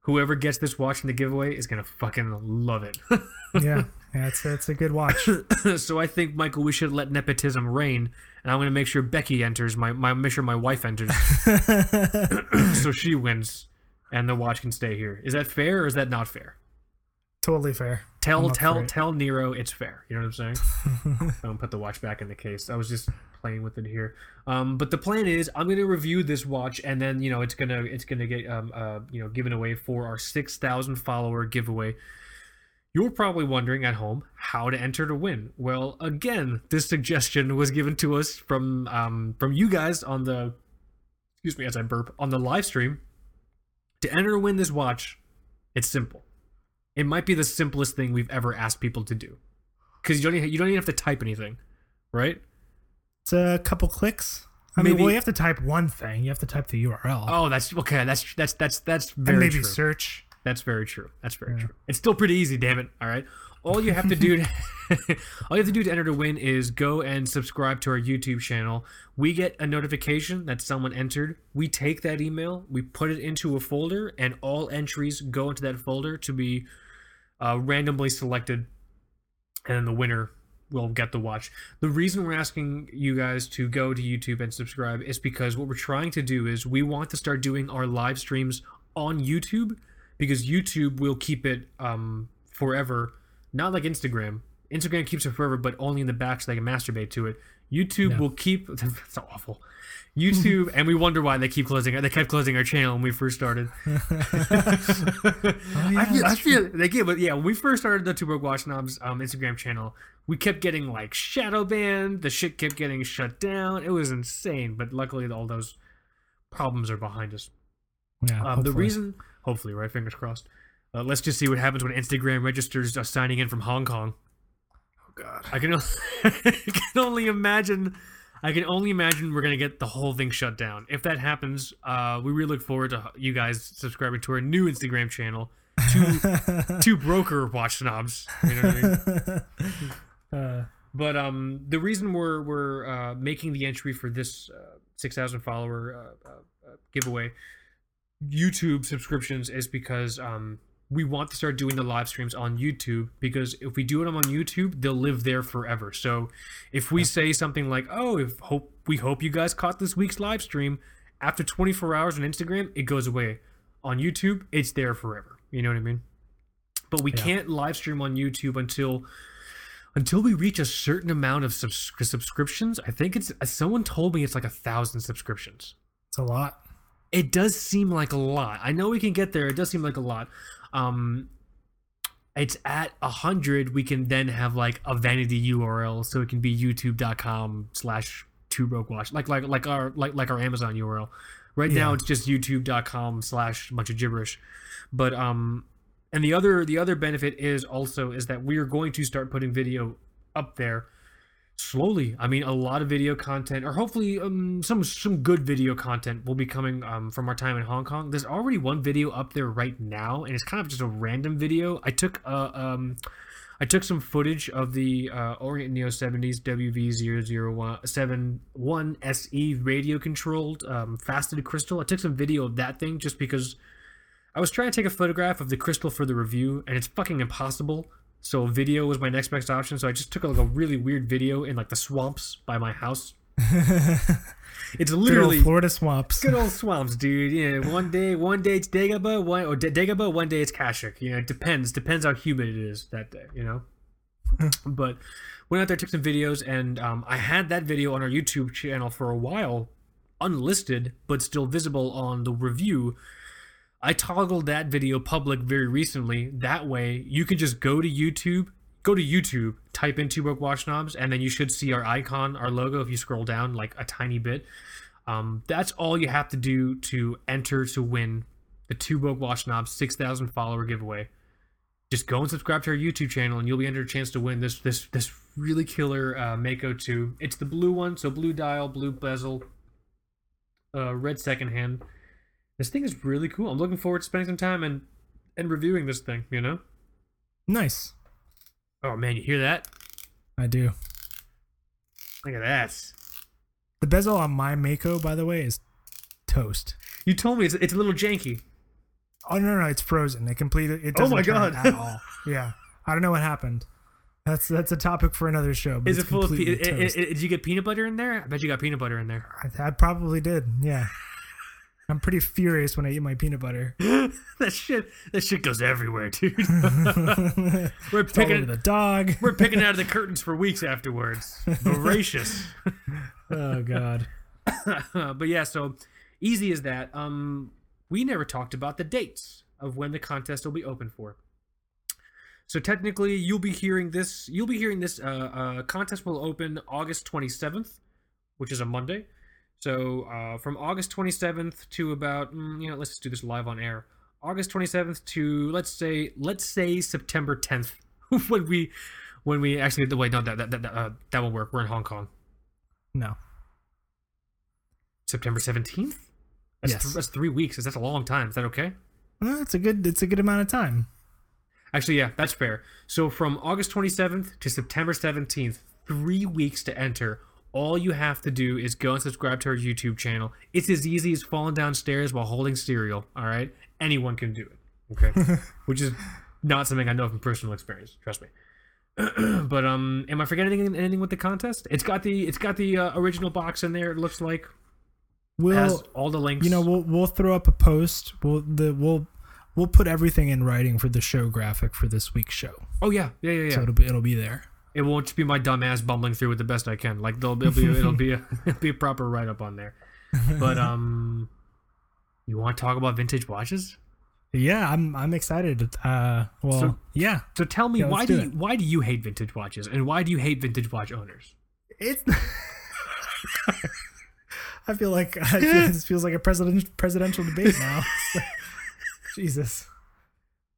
whoever gets this watch in the giveaway is going to fucking love it. <laughs> Yeah. that's, it's a good watch. <laughs> so I think, Michael, we should let nepotism reign. And I'm going to make sure Becky enters, my, my make sure my wife enters <laughs> <clears throat> so she wins and the watch can stay here. Is that fair or is that not fair? Totally fair. Tell tell tell Nero it's fair. You know what I'm saying? <laughs> Don't put the watch back in the case. I was just playing with it here. Um, but the plan is I'm gonna review this watch and then you know it's gonna it's gonna get um uh you know given away for our six thousand follower giveaway. You're probably wondering at home how to enter to win. Well, again, this suggestion was given to us from um from you guys on the excuse me as I burp on the live stream. To enter to win this watch, it's simple. It might be the simplest thing we've ever asked people to do, because you don't even, you don't even have to type anything, right? It's a couple clicks. I mean, well, you have to type one thing. You have to type the URL Oh, that's okay. That's that's that's that's very and maybe true. search. That's very true. That's very true. It's still pretty easy, damn it. All right. All you have to do to, <laughs> <laughs> all you have to do to enter to win is go and subscribe to our YouTube channel. We get a notification that someone entered. We take that email, we put it into a folder, and all entries go into that folder to be uh, randomly selected, and the winner will get the watch. The reason we're asking you guys to go to YouTube and subscribe is because what we're trying to do is we want to start doing our live streams on YouTube because YouTube will keep it um, forever, not like Instagram. Instagram keeps it forever, but only in the back so they can masturbate to it. YouTube Yeah. will keep. <laughs> That's awful. YouTube, <laughs> and we wonder why they keep closing. They kept closing our channel when we first started. <laughs> oh, yeah, I feel, I feel they get, but yeah, when we first started the Two Broke Watch Snobs um, Instagram channel, we kept getting like shadow banned. The shit kept getting shut down. It was insane, but luckily all those problems are behind us. Yeah, Um, the reason, hopefully, right? Fingers crossed. Uh, let's just see what happens when Instagram registers uh, signing in from Hong Kong. God. I can, o- <laughs> I can only imagine. I can only imagine we're gonna get the whole thing shut down. If that happens, uh, we really look forward to you guys subscribing to our new Instagram channel, two <laughs> two broker watch snobs. You know what I mean? <laughs> Uh, But um, the reason we're we're uh, making the entry for this uh, six thousand follower uh, uh, giveaway YouTube subscriptions is because um, we want to start doing the live streams on YouTube because if we do them on YouTube, they'll live there forever. So if we say something like, "Oh, if hope we hope you guys caught this week's live stream," after 24 hours on Instagram, it goes away. On YouTube, it's there forever. You know what I mean? But we Yeah. can't live stream on YouTube until until we reach a certain amount of subs- subscriptions. I think it's uh, someone told me it's like a thousand subscriptions it's a lot. it does seem like a lot. I know we can get there. It does seem like a lot. Um, it's at a hundred. We can then have like a vanity URL, so it can be YouTube.com slash two broke watch, like like like our like like our Amazon URL. Right now, it's just YouTube.com slash bunch of gibberish. But um, and the other the other benefit is also is that we are going to start putting video up there slowly. I mean a lot of video content or hopefully um, some some good video content will be coming um, from our time in hong kong. There's already one video up there right now and it's kind of just a random video. I took uh, um i took some footage of the uh, orient neo 70s wv00171 se radio controlled um, faceted crystal. I took some video of that thing just because i was trying to take a photograph of the crystal for the review and it's fucking impossible so video was my next best option. So I just took like a really weird video in like the swamps by my house. <laughs> it's literally Florida swamps. good old swamps, dude. You know, one day, one day it's Dagobah, one or D- Dagobah, one day it's Kashyyyk. You know, it depends. Depends how humid it is that day. You know. <laughs> but went out there, took some videos, and um, I had that video on our YouTube channel for a while, unlisted but still visible on the review. I toggled that video public very recently. That way, you can just go to YouTube, go to YouTube, type in Two Broke Watch Snobs, and then you should see our icon, our logo. If you scroll down like a tiny bit, um, that's all you have to do to enter to win the Two Broke Watch Snobs 6,000 follower giveaway. Just go and subscribe to our YouTube channel, and you'll be entered a chance to win this this this really killer uh, Mako 2. It's the blue one, so blue dial, blue bezel, uh, red second hand. This thing is really cool. I'm looking forward to spending some time and and reviewing this thing. You know. Nice. Oh man, you hear that? I do. Look at that. The bezel on my Mako, by the way, is toast. You told me it's, it's a little janky. Oh no, no, it's frozen. It completed. It Oh doesn't my turn God. at all. Yeah, I don't know what happened. That's that's a topic for another show. Is it full of? Pe- completely i- i- toast. i- did you get peanut butter in there? I bet you got peanut butter in there. I, I probably did. Yeah, I'm pretty furious when I eat my peanut butter. <laughs> that shit. That shit goes everywhere, dude. <laughs> <laughs> we're It's picking. the dog. We're picking out of the curtains for weeks afterwards. Voracious. Oh God. but yeah, so easy as that. Um, we never talked about the dates of when the contest will be open for. So technically, you'll be hearing this. You'll be hearing this. Uh, uh, contest will open August twenty seventh, which is a Monday. So uh, from August twenty seventh to about mm, you know, let's just do this live on air. August twenty seventh to let's say let's say September tenth <laughs> when we when we actually the wait no that that that uh, that won't work. We're in Hong Kong. No. September seventeenth. That's, Yes. th- that's three weeks. That's a long time. Is that okay? Well, it's a good. It's a good amount of time. Actually, yeah, that's fair. So from August 27th to September 17th, three weeks to enter. All you have to do is go and subscribe to our YouTube channel. It's as easy as falling downstairs while holding cereal. All right, anyone can do it. Okay, <laughs> which is not something I know from personal experience. Trust me. <clears throat> but um, am I forgetting anything, anything with the contest? It's got the it's got the uh, original box in there. It looks like We'll. has all the links. you know, we'll we'll throw up a post. We'll the we'll we'll put everything in writing for the show graphic for this week's show. oh yeah, yeah, yeah, yeah. So it'll be it'll be there. It won't just be my dumb ass bumbling through it the best I can. Like there'll, it'll be it'll be a <laughs> <laughs> it'll be a proper write up on there. But <laughs> um, you want to talk about vintage watches? Yeah, I'm I'm excited. Uh, well, So- yeah, So tell me Yeah, why do do you, it. why do you hate vintage watches and why do you hate vintage watch owners? it's. I feel like I feel, this feels like a president presidential debate now. Jesus.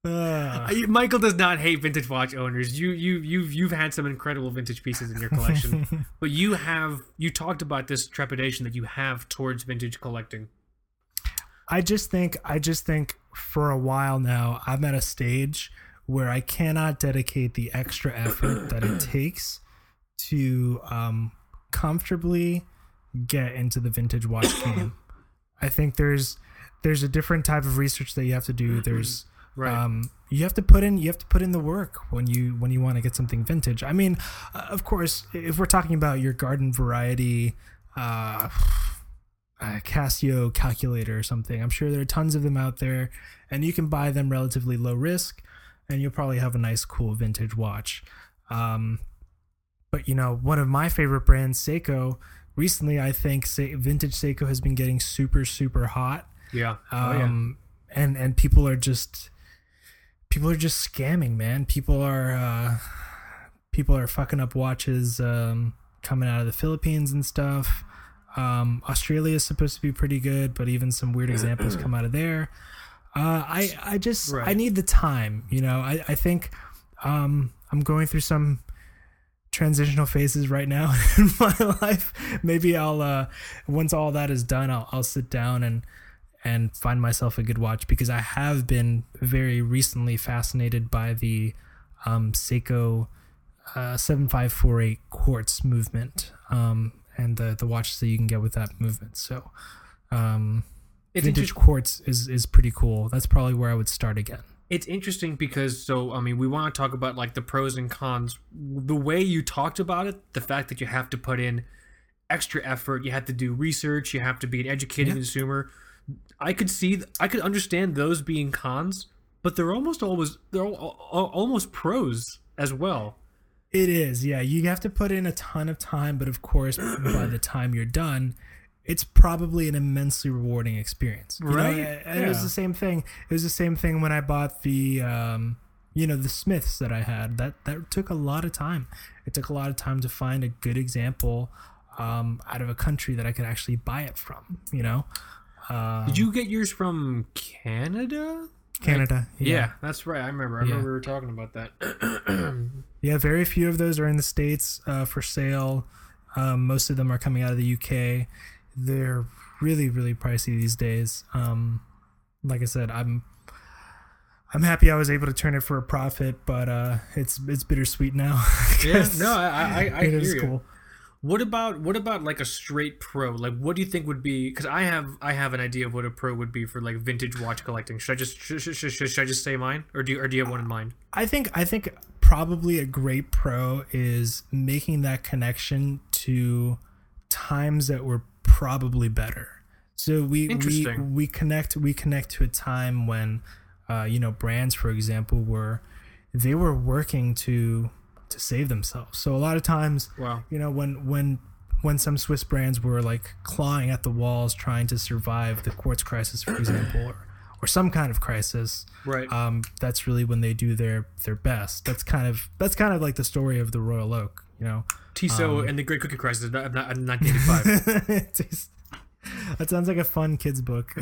Uh, Michael does not hate vintage watch owners. You you you've you've had some incredible vintage pieces in your collection, <laughs> but you have you talked about this trepidation that you have towards vintage collecting. I just think I just think for a while now I'm at a stage where I cannot dedicate the extra effort that it <clears throat> takes to um, comfortably get into the vintage watch game. <clears throat> I think there's there's a different type of research that you have to do. There's Right. um, you have to put in you have to put in the work when you when you want to get something vintage. I mean, uh, of course, if we're talking about your garden variety uh, <sighs> uh, Casio calculator or something, I'm sure there are tons of them out there, and you can buy them relatively low risk, and you'll probably have a nice, cool vintage watch. Um, but you know, one of my favorite brands, Seiko. Recently, I think Se- vintage Seiko has been getting super, super hot yeah. oh yeah. um and and people are just people are just scamming man. People are uh people are fucking up watches um coming out of the philippines and stuff. Um australia is supposed to be pretty good but even some weird examples come out of there. Uh i i just i need the time you know? I i think um i'm going through some transitional phases right now <laughs> in my life. Maybe I'll uh once all that is done, I'll I'll sit down and and find myself a good watch because I have been very recently fascinated by the um, Seiko uh, 7548 quartz movement um, and the, the watches that you can get with that movement. So, um, It's vintage quartz is, is pretty cool. That's probably where I would start again. It's interesting because so I mean we want to talk about like the pros and cons. The way you talked about it, the fact that you have to put in extra effort, you have to do research, you have to be an educated Yeah. consumer. I could see, I could understand those being cons, but they're almost always they're al- al- almost pros as well. It is, yeah. You have to put in a ton of time, but of course, <clears throat> by the time you're done, it's probably an immensely rewarding experience. You know, Right? and it was the same thing. It was the same thing when I bought the, um, you know, the Smiths that I had. That that took a lot of time. It took a lot of time to find a good example um, out of a country that I could actually buy it from. You know, um, Did you get yours from Canada? Canada? Yeah, that's right. I remember. I Yeah. remember we were talking about that. <clears throat> Yeah, very few of those are in the states uh, for sale. Um, most of them are coming out of the UK. They're really, really pricey these days. Um, like I said, I'm I'm happy I was able to turn it for a profit, but uh, it's it's bittersweet now. <laughs> yeah, no, I I, I it hear is you. cool. What about what about like a straight pro? Like, what do you think would be? Because I have I have an idea of what a pro would be for like vintage watch collecting. Should I just should, should, should, should I just say mine, or do you, or do you have one in mind? I think I think probably a great pro is making that connection to times that were probably better. So we we we connect we connect to a time when uh, you know brands, for example, were they were working to to save themselves. So a lot of times, Wow. you know, when when when some Swiss brands were like clawing at the walls trying to survive the quartz crisis, for example, or, or some kind of crisis, Right. um, that's really when they do their their best. That's kind of that's kind of like the story of the Royal Oak, you know. Tissot um, and the Great Cookie Crisis of 1985. <laughs> That sounds like a fun kids book. <laughs>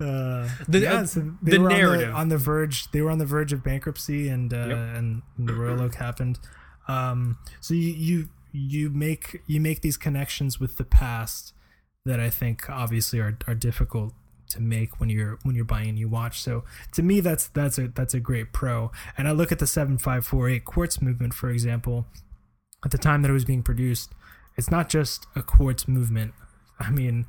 Uh, The- yeah, uh, so they the were narrative. on the, on the verge. They were on the verge of bankruptcy, and uh, Yep. and the Royal Oak happened. Um, so you, you you make you make these connections with the past that I think obviously are, are difficult to make when you're when you're buying a new watch. So to me, that's that's a that's a great pro. And I look at the seven five four eight quartz movement, for example. At the time that it was being produced, it's not just a quartz movement. <laughs> I mean,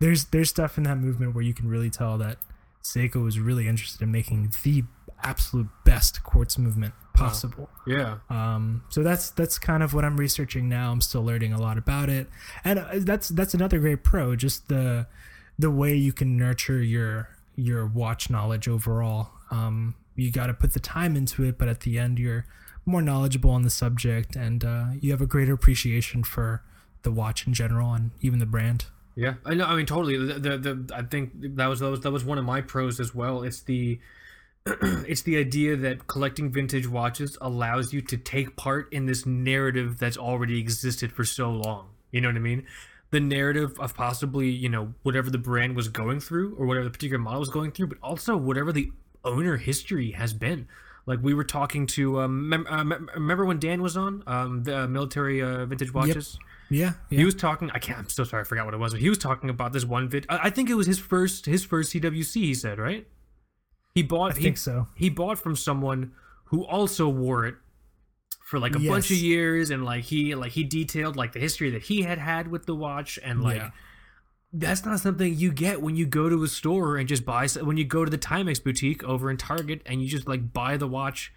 there's there's stuff in that movement where you can really tell that Seiko was really interested in making the absolute best quartz movement possible. yeah. Um, so that's that's kind of what I'm researching now. I'm still learning a lot about it, and uh, that's that's another great pro. Just the the way you can nurture your your watch knowledge overall. Um, you got to put the time into it, but at the end, you're more knowledgeable on the subject, and uh, you have a greater appreciation for the watch in general and even the brand. Yeah, I know. I mean, totally. The, the, the I think that was that was that was one of my pros as well. It's the <clears throat> it's the idea that collecting vintage watches allows you to take part in this narrative that's already existed for so long. You know what I mean? The narrative of possibly you know whatever the brand was going through or whatever the particular model was going through, but also whatever the owner history has been. Like we were talking to, um, mem- uh, mem- remember when Dan was on um, the military uh, vintage watches? Yeah, yeah. He was talking. I can't. I'm so sorry. I forgot what it was. But he was talking about this one vid. I I think it was his first. His first CWC. He said right. He bought. I he, think so. He bought from someone who also wore it for like a bunch of years, and like he like he detailed like the history that he had had with the watch, and like Yeah. that's not something you get when you go to a store and just buy. When you go to the Timex boutique over in Target and you just like buy the watch.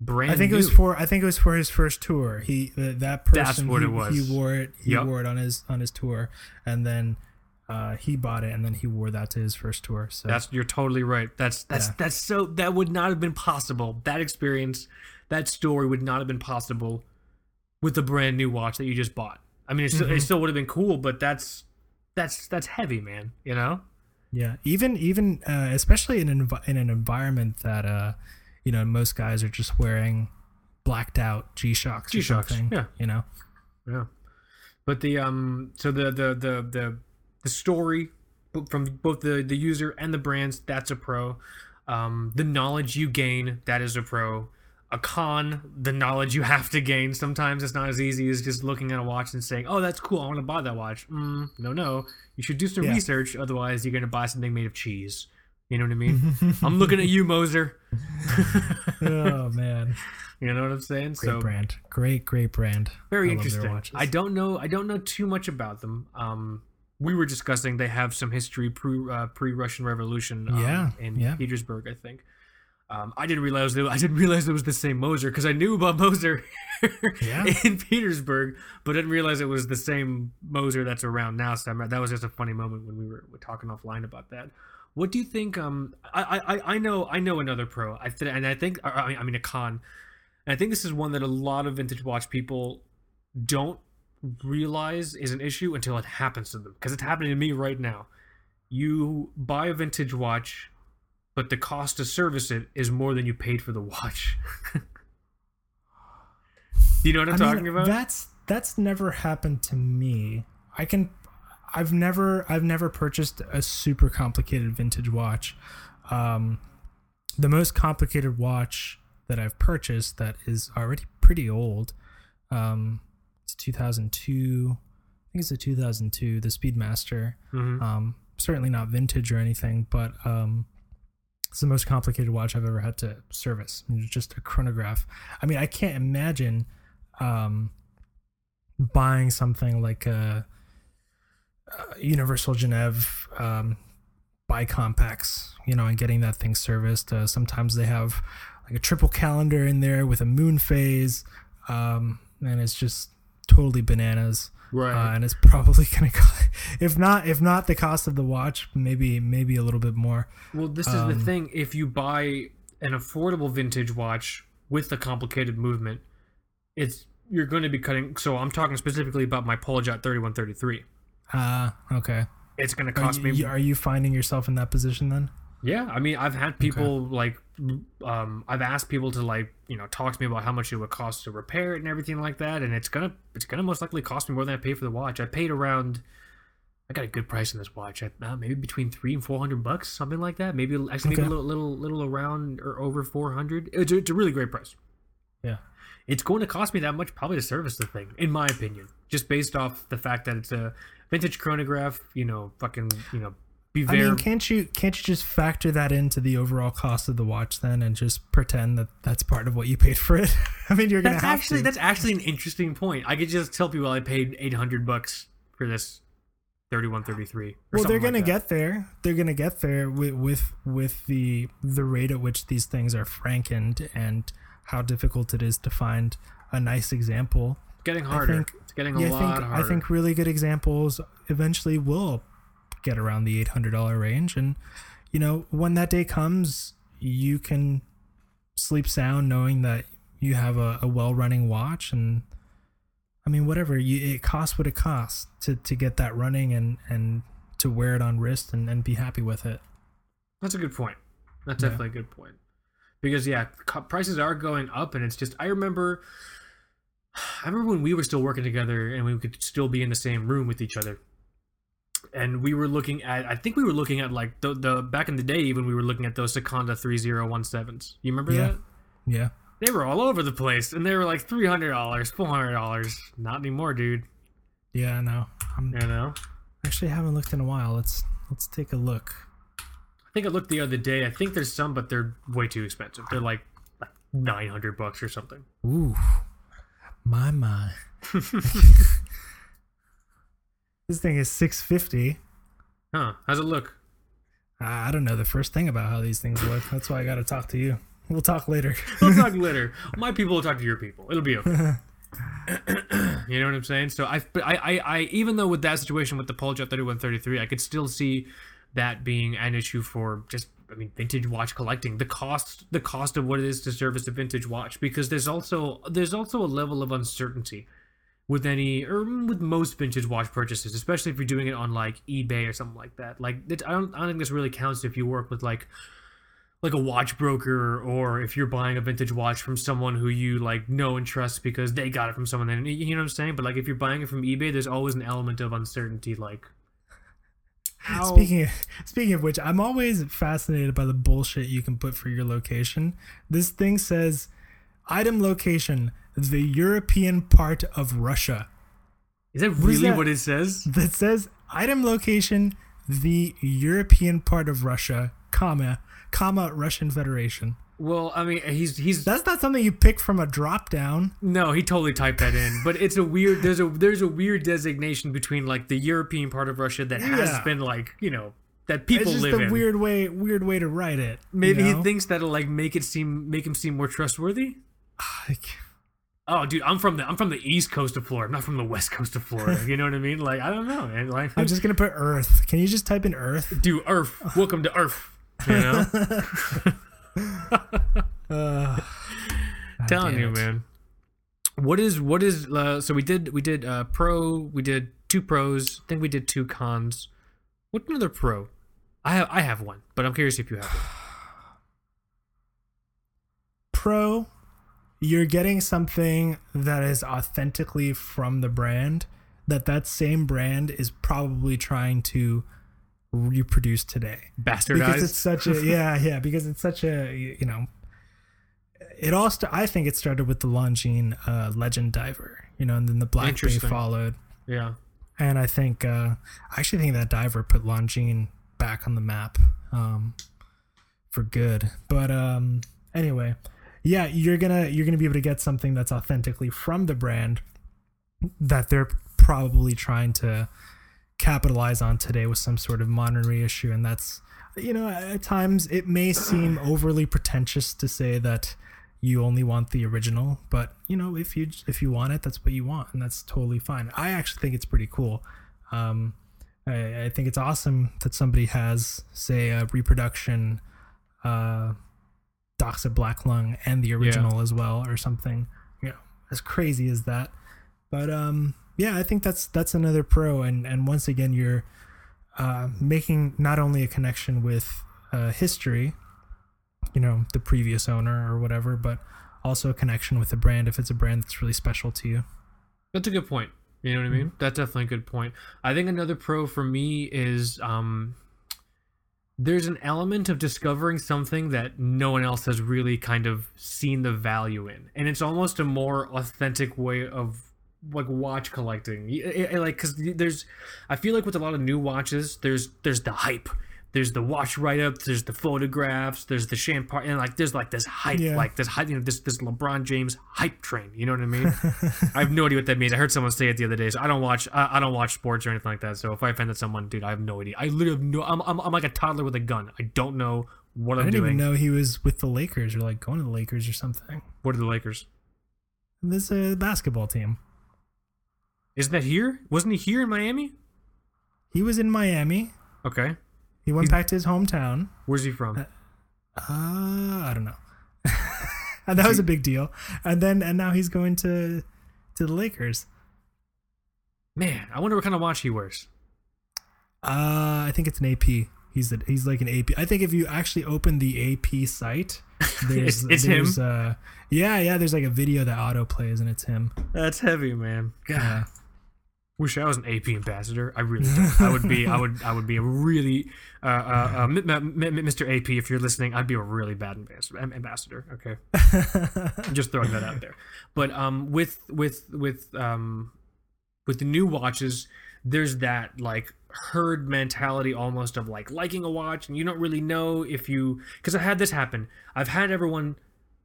Brand I think new. it was for I think it was for his first tour. He that person he, it was. he wore it he Yep. wore it on his on his tour and then uh, he bought it and then he wore that to his first tour. So That's you're totally right. That's that's Yeah. that's so that would not have been possible. That experience, that story would not have been possible with the brand new watch that you just bought. I mean, it, still, Mm-hmm. it still would have been cool, but that's that's that's heavy, man. You know? yeah, even even uh, especially in an envi- in an environment that uh you know most guys are just wearing blacked out G Shocks or G-Shocks, something. yeah. you know. Yeah. But the um, so the the the the the story from both the the user and the brands, that's a pro. Um, the knowledge you gain, that is a pro. a con, the knowledge you have to gain. Sometimes it's not as easy as just looking at a watch and saying, "Oh, that's cool. I want to buy that watch." Mm, no, no. You should do some Yeah. research. Otherwise, you're gonna buy something made of cheese. You know what I mean? <laughs> I'm looking at you, Moser. <laughs> oh man, <laughs> You know what I'm saying? great so brand, great great brand. very I interesting. I don't know. I don't know too much about them. Um, we were discussing they have some history pre uh, pre Russian Revolution. Um, Yeah, in yeah. Petersburg, I think. Um, I didn't realize that I didn't realize it was the same Moser because I knew about Moser Yeah. in Petersburg, but didn't realize it was the same Moser that's around now. So I'm- that was just a funny moment when we were, were talking offline about that. What do you think? Um, I I, I know I know another pro. I th- and I think I mean- I mean a con. And I think this is one that a lot of vintage watch people don't realize is an issue until it happens to them because it's happening to me right now. You buy a vintage watch, but the cost to service it is more than you paid for the watch. <laughs> You know what I'm I talking mean, about? That's that's never happened to me. I can I've never I've never purchased a super complicated vintage watch. Um the most complicated watch that I've purchased that is already pretty old. Um it's 2002. I think it's a 2002, the Speedmaster. Mhm. Um certainly not vintage or anything, but um it's the most complicated watch I've ever had to service. It's just a chronograph. I mean, I can't imagine um, buying something like a, a Universal Genève um, Compax, you know, and getting that thing serviced. Uh, sometimes they have like a triple calendar in there with a moon phase, um, and it's just totally bananas. Right. Uh, and it's <laughs> probably gonna, co- if not, if not the cost of the watch, maybe maybe a little bit more. Well, this is the Um, thing. If you buy an affordable vintage watch with a complicated movement, it's you're going to be cutting. So I'm talking specifically about my Poljot 3133. Ah, okay. It's going to Are cost you, me. are you finding yourself in that position then? Yeah, I mean, I've had people like, um, I've asked people to like, you know, talk to me about how much it would cost to repair it and everything like that, and it's gonna, it's gonna most likely cost me more than I paid for the watch. I paid around, I got a good price on this watch. I, uh, maybe between three and four hundred bucks, something like that. Maybe actually maybe a little, little, little around or over four hundred. It's, it's a really great price. Yeah. It's going to cost me that much probably to service the thing, in my opinion, just based off the fact that it's a vintage chronograph. You know, fucking, you know, be very. I mean, can't you can't you just factor that into the overall cost of the watch then, and just pretend that that's part of what you paid for it? <laughs> I mean, you're gonna That's have actually to. that's actually an interesting point. I could just tell people I paid eight hundred bucks for this thirty one thirty three. well, they're gonna get there. They're gonna get there with with with the the rate at which these things are frankened and how difficult it is to find a nice example. Getting harder. think- it's getting a yeah, I lot think harder. I think really good examples eventually will get around the eight hundred dollar range, and you know when that day comes, you can sleep sound knowing that you have a, a well running watch, and I mean whatever you it costs what it costs to to get that running and and to wear it on wrist and, and be happy with it. That's a good point. That's Yeah. definitely a good point. Because yeah, co- prices are going up, and it's just I remember. I remember when we were still working together and we could still be in the same room with each other. And we were looking at, I think we were looking at like the, the back in the day, even we were looking at those Sekonda 3017s. You remember Yeah. that? Yeah. They were all over the place, and they were like three hundred dollars, four hundred dollars. Not anymore, dude. Yeah, I know. I'm You know. actually haven't looked in a while. Let's let's take a look. I think I looked the other day. I think there's some, but they're way too expensive. They're like nine hundred bucks or something. Ooh, my my. <laughs> this thing is six fifty. Huh? How's it look? I don't know the first thing about how these things look. That's why I got to talk to you. We'll talk later. <laughs> We'll talk later. <laughs> My people will talk to your people. It'll be okay. <clears throat> you know what I'm saying? So I, I, I, I, even though with that situation with the Poljot 3133, I could still see that being an issue for just, I mean, vintage watch collecting. The cost, the cost of what it is to service a vintage watch, because there's also there's also a level of uncertainty with any or with most vintage watch purchases, especially if you're doing it on like eBay or something like that. Like, I don't, I don't think this really counts if you work with like like a watch broker or if you're buying a vintage watch from someone who you like know and trust because they got it from someone and you know what I'm saying but like if you're buying it from eBay there's always an element of uncertainty like Speaking of, <laughs> speaking of which, I'm always fascinated by the bullshit you can put for your location. This thing says Item location: the European part of Russia. Is that really that? what it says? That says item location: the European part of Russia, comma, comma Russian Federation. Well, I mean, he's he's That's not something you pick from a drop down. no, he totally typed that in. But it's a weird. There's a there's a weird designation between like the European part of Russia that has Yeah. been like you know that people It's just live a in. weird way, weird way to write it. you Maybe know? he thinks that'll like make it seem make him seem more trustworthy. Oh, dude, I'm from the I'm from the east coast of Florida. I'm not from the west coast of Florida. You know what I mean? Like I don't know, man. Like I'm just gonna put Earth. Can you just type in Earth? do Earth. Welcome to Earth. You know, <laughs> Uh, <sighs> telling you, it. man. What is what is uh, so we did we did uh, pro we did two pros. I think we did two cons. What's another pro? I have I have one, but I'm curious if you have one. <sighs> Pro, you're getting something that is authentically from the brand that that same brand is probably trying to reproduce today. Bastardized. because it's such a yeah yeah because it's such a you know it all st- i think it started with the longines uh legend diver you know and then the black bay followed. Yeah. and i think uh i actually think that diver put longines back on the map um for good. But um anyway yeah you're gonna you're gonna be able to get something that's authentically from the brand that they're probably trying to capitalize on today with some sort of modern reissue. And that's you know at times it may seem overly pretentious to say that you only want the original but you know if you if you want it that's what you want and that's totally fine. I actually think it's pretty cool. Um i, I think it's awesome that somebody has say a reproduction uh doxa black lung and the original as well or something. You know as crazy as that. But um yeah i think that's that's another pro and and once again you're uh making not only a connection with uh history you know the previous owner or whatever but also a connection with the brand if it's a brand that's really special to you That's a good point. You know what I mean? That's definitely a good point. I think another pro for me is um there's an element of discovering something that no one else has really kind of seen the value in. And it's almost a more authentic way of like watch collecting. It- it- like cuz there's I feel like with a lot of new watches there's there's the hype. There's the watch write-ups, there's the photographs, there's the champagne, and like there's like this hype, Yeah. like this hype, you know, this this LeBron James hype train. You know what I mean? <laughs> I have no idea what that means. I heard someone say it the other day. So I don't watch. I, I don't watch sports or anything like that. So if I offended someone, dude, I have no idea. I literally have no. I'm, I'm, I'm like a toddler with a gun. I don't know what i I'm doing. I didn't even know he was with the lakers or like going to the lakers or something What are the Lakers? this uh basketball team Isn't that here? Wasn't he here in Miami? he was in miami Okay. He went He's- back to his hometown Where's he from? Uh, I don't know. <laughs> and that was a big deal. And then and now he's going to to the Lakers. Man, I wonder what kind of watch he wears. Uh, I think it's an AP. He's a, he's like an AP. I think if you actually open the AP site, <laughs> there's It's- it's there's, Uh, yeah, yeah. There's like a video that auto plays, and it's him. That's heavy, man. God. Yeah. Wish I was an AP ambassador. I really, don't. I would be. I would. I would be a really, uh, uh, uh, Mr. AP. If you're listening, I'd be a really bad ambassador. Ambassador. Okay. I'm <laughs> just throwing that out there. But um, with with with um, with the new watches, there's that like herd mentality almost of like liking a watch, and you don't really know if you because I've had this happen. I've had everyone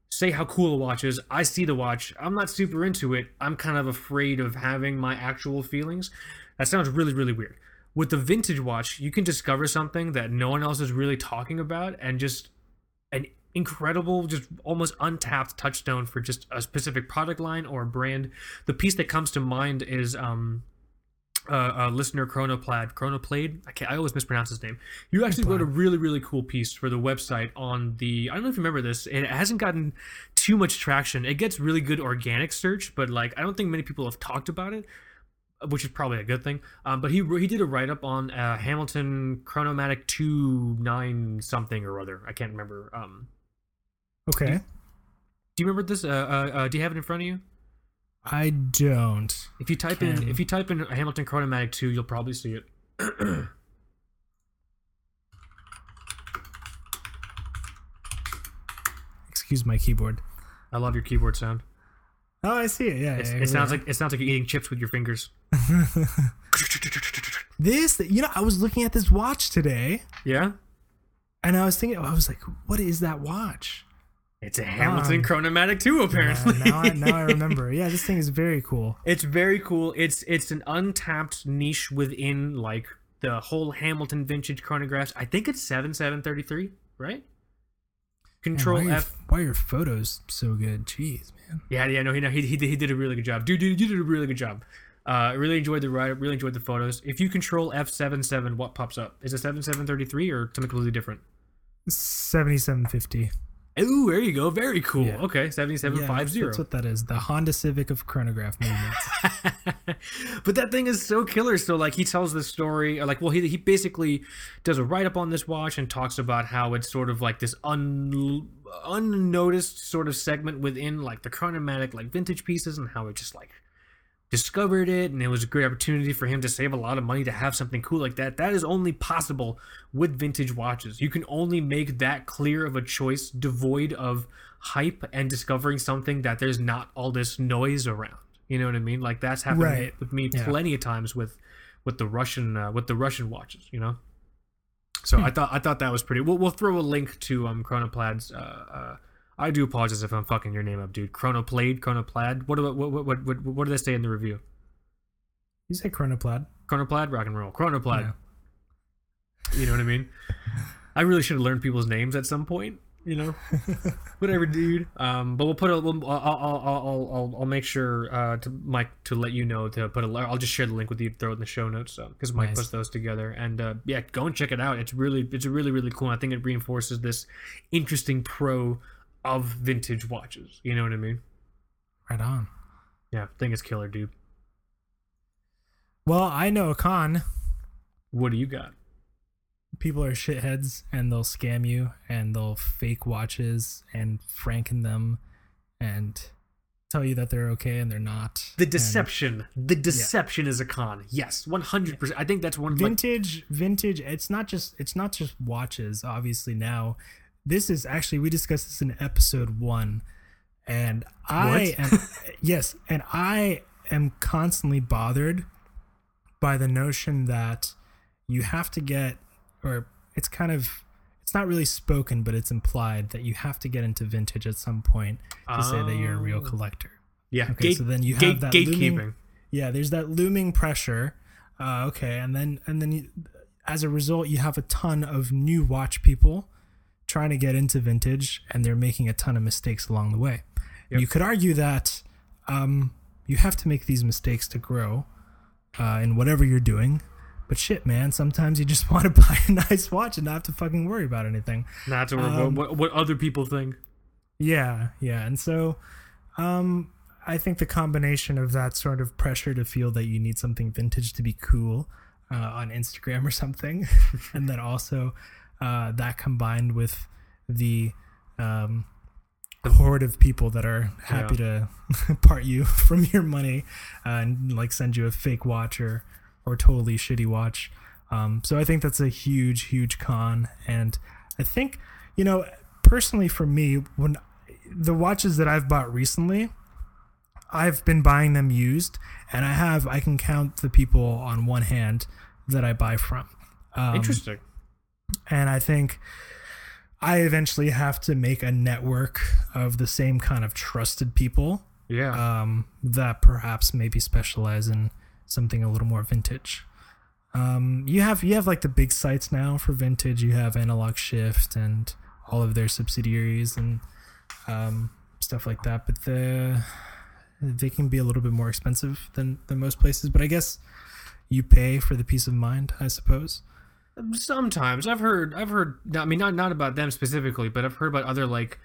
say how cool a watch is. I see the watch. I'm not super into it. I'm kind of afraid of having my actual feelings. That sounds really really weird. With the vintage watch, you can discover something that no one else is really talking about, and just an incredible, just almost untapped touchstone for just a specific product line or brand. The piece that comes to mind is um, uh, uh, listener Chronoplad, Chronoplade. I can't, I always mispronounce his name. You actually wrote a really, really cool piece for the website on the. I don't know if you remember this. and It hasn't gotten too much traction. It gets really good organic search, but like I don't think many people have talked about it, which is probably a good thing. Um, but he he did a write up on uh, Hamilton Chronomatic two nine something or other. I can't remember. Um, Okay. do you remember this? Uh, uh, uh, do you have it in front of you? I don't. If you type in if you type in Hamilton Chronomatic 2, you'll probably see it. <clears throat> Excuse my keyboard. I love your keyboard sound. Oh, I see it. Yeah, It's, yeah, it sounds like it sounds like you're eating chips with your fingers. <laughs> this. You know, I was looking at this watch today, Yeah, and I was thinking, I was like, what is that watch? It's a Hamilton Um, Chronomatic too. Uh, Apparently, now, I, now I <laughs> remember. Yeah, this thing is very cool. It's very cool. It's it's an untapped niche within like the whole Hamilton vintage chronographs. I think it's seven seven thirty three, right? Man, Control why, are your, F. why are your photos so good? Jeez, man. Yeah, yeah, no, he, no, he, he, did- he did a really good job. Dude, dude, you did a really good job. Uh, I really enjoyed the ride. Really enjoyed the photos. If you control F seven seven, what pops up? Is it seven seven thirty three or something completely different? Seventy-seven fifty. Ooh, there you go. Very cool. Yeah. Okay, seventy seven five zero. That's what that is. The Honda Civic of chronograph movements. <laughs> but that thing is so killer. So like he tells this story, or like well he he basically does a write up on this watch and talks about how it's sort of like this un unnoticed sort of segment within like the chronomatic like vintage pieces and how it just like discovered it and it was a great opportunity for him to save a lot of money to have something cool like that. That is only possible with vintage watches. You can only make that clear of a choice devoid of hype and discovering something that there's not all this noise around. You know what i mean? Like that's happened Right. with me Yeah. plenty of times with with the russian uh, with the russian watches you know? So i thought i thought that was pretty we'll, we'll throw a link to um chronoplad's uh, uh I do apologize if I'm fucking your name up, dude. Chronoplade, Chronoplad. What do what what what what, what do they say in the review? you say chronoplad? Chronoplad, rock and roll. Chronoplad. Yeah. You know what I mean? I really should have learned people's names at some point. You know, <laughs> whatever, dude. Um, but we'll put a. We'll, I'll, I'll, I'll, I'll, I'll make sure uh, to Mike to let you know to put a. I'll just share the link with you. Throw it in the show notes because Mike Nice. puts those together. And uh, yeah, go and check it out. It's really, it's really, really cool. I think it reinforces this interesting pro of vintage watches. You know what I mean? Right on. Yeah, I think it's killer, dude. Well, I know a con. What do you got? People are shitheads and they'll scam you and they'll fake watches and franken them and tell you that they're okay and they're not. The And deception. The deception is a con. Yes, one hundred percent. I think that's one. Like, vintage vintage it's not just it's not just watches obviously now this is actually we discussed this in episode one and i am <laughs> yes and i am constantly bothered by the notion that you have to get or it's kind of it's not really spoken but it's implied that you have to get into vintage at some point to say that you're a real Oh. collector yeah. Okay, gate- so then you have gate- that gatekeeping. looming- yeah there's that looming pressure uh, okay and then and then you, as a result you have a ton of new watch people trying to get into vintage and they're making a ton of mistakes along the way Yep. you could argue that um, you have to make these mistakes to grow uh, in whatever you're doing but shit man sometimes you <laughs> just want to buy a nice watch and not have to fucking worry about anything That's what, Um, what, what other people think. yeah, yeah. And so um I think the combination of that sort of pressure to feel that you need something vintage to be cool uh, on Instagram or something, <laughs> and then also uh, that combined with the um, horde of people that are happy to <laughs> part you <laughs> from your money uh, and like send you a fake watch or or totally shitty watch. Um, so I think that's a huge, huge con, and I think you know personally for me when the watches that I've bought recently, I've been buying them used, and I have I can count the people on one hand that I buy from. Um, Interesting. And I think I eventually have to make a network of the same kind of trusted people Yeah. um, that perhaps maybe specialize in something a little more vintage. Um, you have you have like the big sites now for vintage. You have Analog Shift and all of their subsidiaries and um, stuff like that. But the they can be a little bit more expensive than than most places. But I guess you pay for the peace of mind, I suppose. Sometimes I've heard. I've heard. I mean, not not about them specifically, but I've heard about other like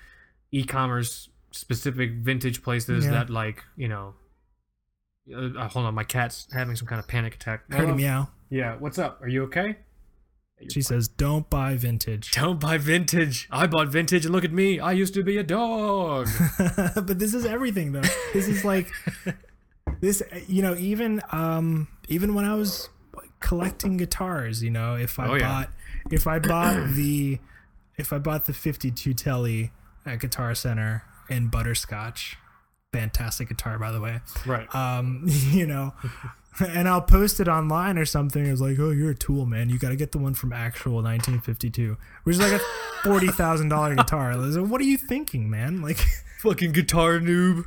e-commerce specific vintage places Yeah. that like you know. Uh, hold on, my cat's having some kind of panic attack. Heard meow. Yeah, what's up? Are you okay? She says, "Don't buy vintage." Don't buy vintage. I bought vintage, and look at me. I used to be a dog. <laughs> but this is everything though. This is like <laughs> this you know even um even when I was collecting guitars, you know, if I Oh, yeah. bought if I bought <clears throat> the if I bought the 52 Telly at Guitar Center in Butterscotch. Fantastic guitar, by the way. Right. Um, <laughs> you know, and I'll post it online or something. It's like, oh, you're a tool, man. You got to get the one from actual 1952, which is like a forty thousand dollar guitar. Like, what are you thinking, man? Like, <laughs> Fucking guitar noob.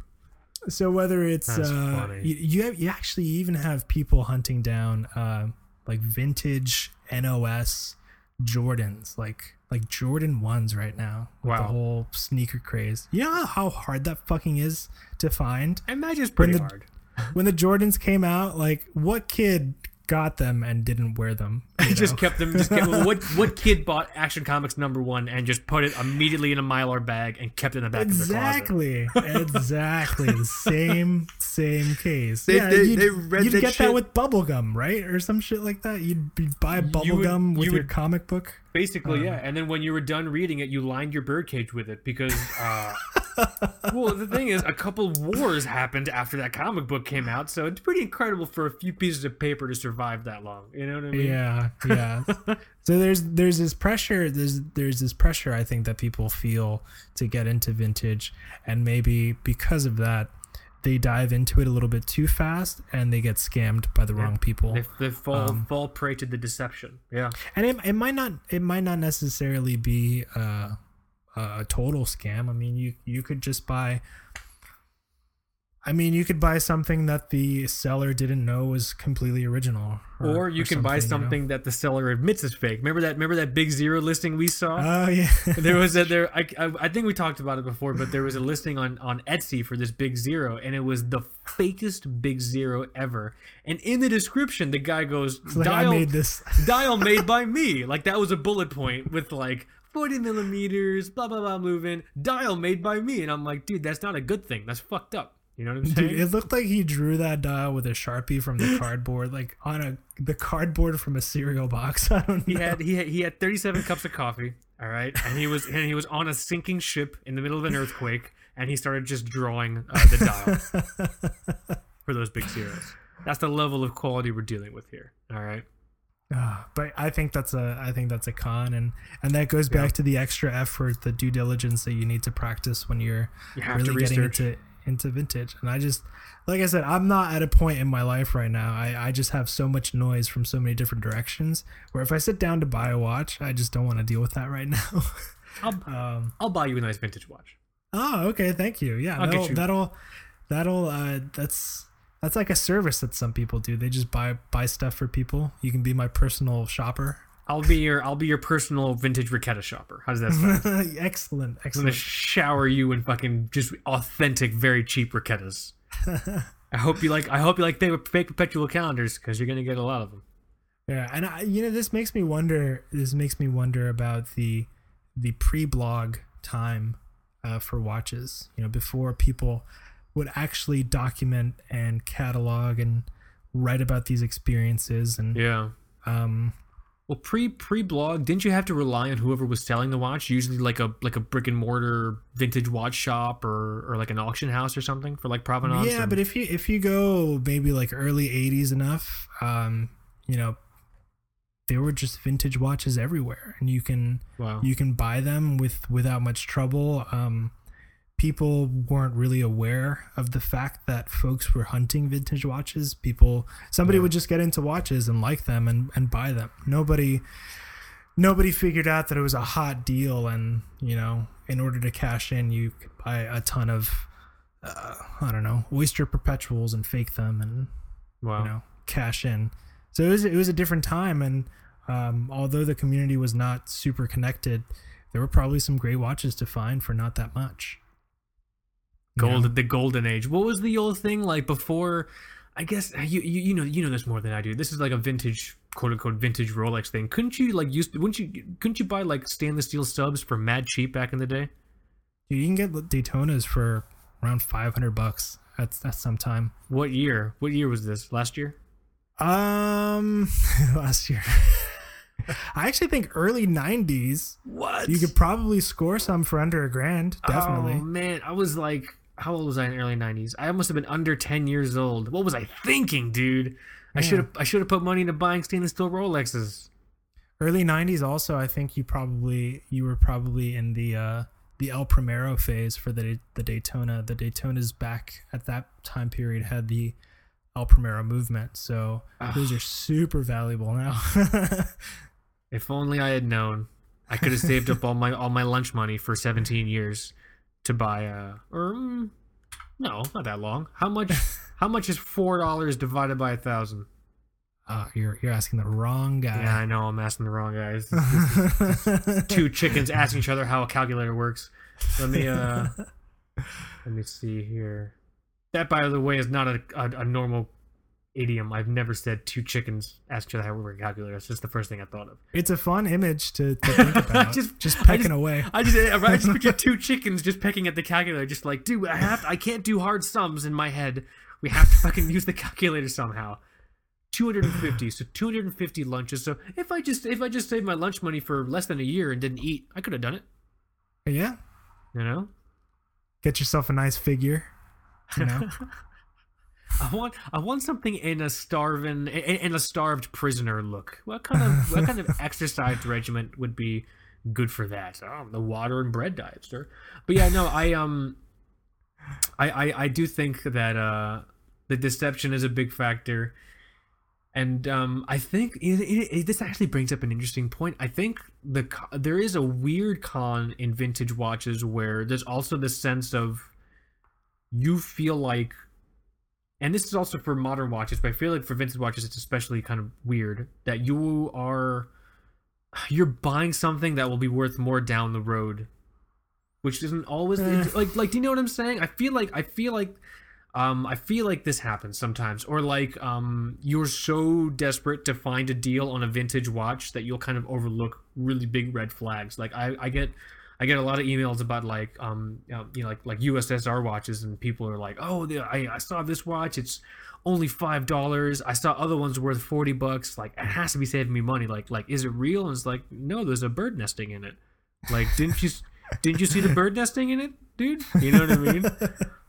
so whether it's uh, you you, have, you actually even have people hunting down uh, like vintage NOS Jordans, like like Jordan ones right now. With the whole sneaker craze. You know how hard that fucking is to find. I imagine it's pretty the- hard. <laughs> when the Jordans came out, like what kid got them and didn't wear them? <laughs> just kept them. Just kept, what <laughs> what kid bought Action Comics number one and just put it immediately in a mylar bag and kept it in the back of their closet? exactly, exactly the same same case. They- yeah, they- you'd, they read you'd that get shit- that with bubblegum, right, or some shit like that. You'd be, buy You would- bubblegum with you your would- comic book. Basically, yeah. And then when you were done reading it, you lined your birdcage with it because, uh, <laughs> well, the thing is, a couple wars happened after that comic book came out, so it's pretty incredible for a few pieces of paper to survive that long. You know what I mean? Yeah, yeah. <laughs> so there's there's this pressure there's there's this pressure I think that people feel to get into vintage and maybe because of that they dive into it a little bit too fast and they get scammed by the wrong people. They, they fall Um, fall prey to the deception. Yeah. And it, it might not it might not necessarily be uh, a total scam. I mean, you you could just buy I mean, you could buy something that the seller didn't know was completely original, Or you can buy you know? something that the seller admits is fake. Remember that? Remember that Big Zero listing we saw? Oh yeah, <laughs> there was a <laughs> there I, I, I think we talked about it before but there was a listing on on etsy for this big zero and it was the fakest big zero ever and in the description the guy goes like dial made this. <laughs> dial made by me like that was a bullet point with like 40 millimeters blah blah blah moving dial made by me and i'm like dude that's not a good thing that's fucked up you know what i'm saying? Dude, it looked like he drew that dial with a sharpie from the cardboard, like on a the cardboard from a cereal box. <laughs> I don't he know. had he had, he had 37 cups of coffee all right? And he was and he was on a sinking ship in the middle of an earthquake and he started just drawing uh, the dial <laughs> for those big zeros that's the level of quality we're dealing with here all right? Ah, but I think that's a I think that's a con, and and that goes back to the extra effort, the due diligence that you need to practice when you're You have really to getting into into vintage. And I just, like I said, I'm not at a point in my life right now. I I just have so much noise from so many different directions. Where if I sit down to buy a watch, I just don't want to deal with that right <laughs> now. I'll, um, I'll buy you a nice vintage watch Oh, okay. Thank you. Yeah, I'll that'll, you- that'll that'll uh that's that's like a service that some people do. They just buy buy stuff for people. You can be my personal shopper. I'll be your I'll be your personal vintage Raketa shopper. How does that sound? <laughs> excellent, I'm gonna excellent. shower you in fucking just authentic, very cheap Raketas. <laughs> I hope you like. I hope you like fake perpetual calendars because you're gonna get a lot of them. Yeah, and I, you know, this makes me wonder. This makes me wonder about the the pre-blog time uh, for watches. You know, before people would actually document and catalog and write about these experiences and Yeah. um Well, pre pre blog, didn't you have to rely on whoever was selling the watch? Usually, like a like a brick and mortar vintage watch shop or or like an auction house or something for like provenance. yeah and- but if you if you go maybe like early 80s enough um you know there were just vintage watches everywhere and you can wow, you can buy them with without much trouble um people weren't really aware of the fact that folks were hunting vintage watches people somebody Yeah. would just get into watches and like them and and buy them nobody nobody figured out that it was a hot deal and you know in order to cash in you could buy a ton of uh, i don't know oyster perpetuals and fake them and wow. you know cash in so it was it was a different time and um, although the community was not super connected there were probably some great watches to find for not that much Gold, know? the golden age. What was the old thing like before? I guess you, you you know you know this more than I do. This is like a vintage quote unquote vintage Rolex thing. Couldn't you like use? Wouldn't you? Couldn't you buy like stainless steel stubs for mad cheap back in the day? Dude, you can get Daytonas for around 500 bucks at, at some time What year? What year was this? Last year? um <laughs> last year <laughs> i actually think early 90s What? you could probably score some for under a grand definitely Oh man, I was like, how old was I in the early '90s? I must have been under 10 years old. What was I thinking, dude? I should have I should have put money into buying stainless steel Rolexes. early 90s also i think you probably you were probably in the uh the El Primero phase for the the Daytona. The Daytona's back at that time period had the El Primero movement, so those are super valuable now. <laughs> If only I had known, I could have saved up all my all my lunch money for 17 years to buy a or mm, no, not that long. How much? <laughs> how much is four dollars divided by a thousand? uh, you're you're asking the wrong guy. Yeah. I know. I'm asking the wrong guys. <laughs> Two chickens asking each other how a calculator works. Let me uh, <laughs> let me see here. That, by the way, is not a, a, a normal idiom. I've never said two chickens ask each other how a calculator. It's just the first thing I thought of. It's a fun image to, to <laughs> think about. Just- just, I pecking just- away. I just I just picture <laughs> two chickens just pecking at the calculator, just like, dude, I have to, I can't do hard sums in my head. We have to fucking use the calculator somehow. 250 so 250 lunches so if i just if i just saved my lunch money for less than a year and didn't eat i could have done it Yeah, you know get yourself a nice figure. You know, <laughs> i want i want something in a starving in, in a starved prisoner look. What kind of what kind of <laughs> exercise regimen would be good for that? Oh, the water and bread diet sir. But yeah no i um I, I I do think that uh the deception is a big factor, and um I think it, it, it- this actually brings up an interesting point. I think the there is a weird con in vintage watches where there's also the sense of you feel like, and this is also for modern watches, but I feel like for vintage watches it's especially kind of weird that you are you're buying something that will be worth more down the road which isn't always Eh. like like do you know what i'm saying i feel like i feel like um i feel like this happens sometimes or like um you're so desperate to find a deal on a vintage watch that you'll kind of overlook really big red flags like i i get I get a lot of emails about like um you know, you know, like like USSR watches and people are like oh the, I I saw this watch. It's only five dollars. I saw other ones worth forty bucks. Like it has to be saving me money. Like like is it real? And it's like no there's a bird nesting in it. Like didn't you <laughs> didn't you see the bird nesting in it dude? You know what I mean?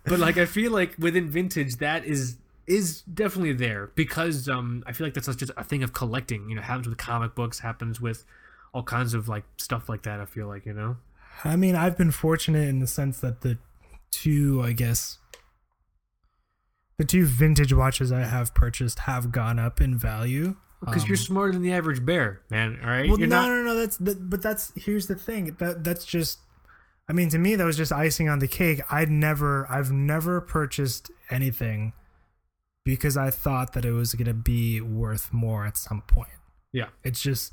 But like I feel like within vintage that is is definitely there because um I feel like that's just a thing of collecting. You know happens with comic books happens with all kinds of like stuff like that I feel like you know I mean, I've been fortunate in the sense that the two, I guess, the two vintage watches I have purchased have gone up in value. because you're Um, smarter than the average bear, man. All right, well, you're no, not. no, no. That's that, but that's here's the thing. That that's just. I mean, to me, that was just icing on the cake. I'd never, I've never purchased anything because I thought that it was going to be worth more at some point. Yeah, It's just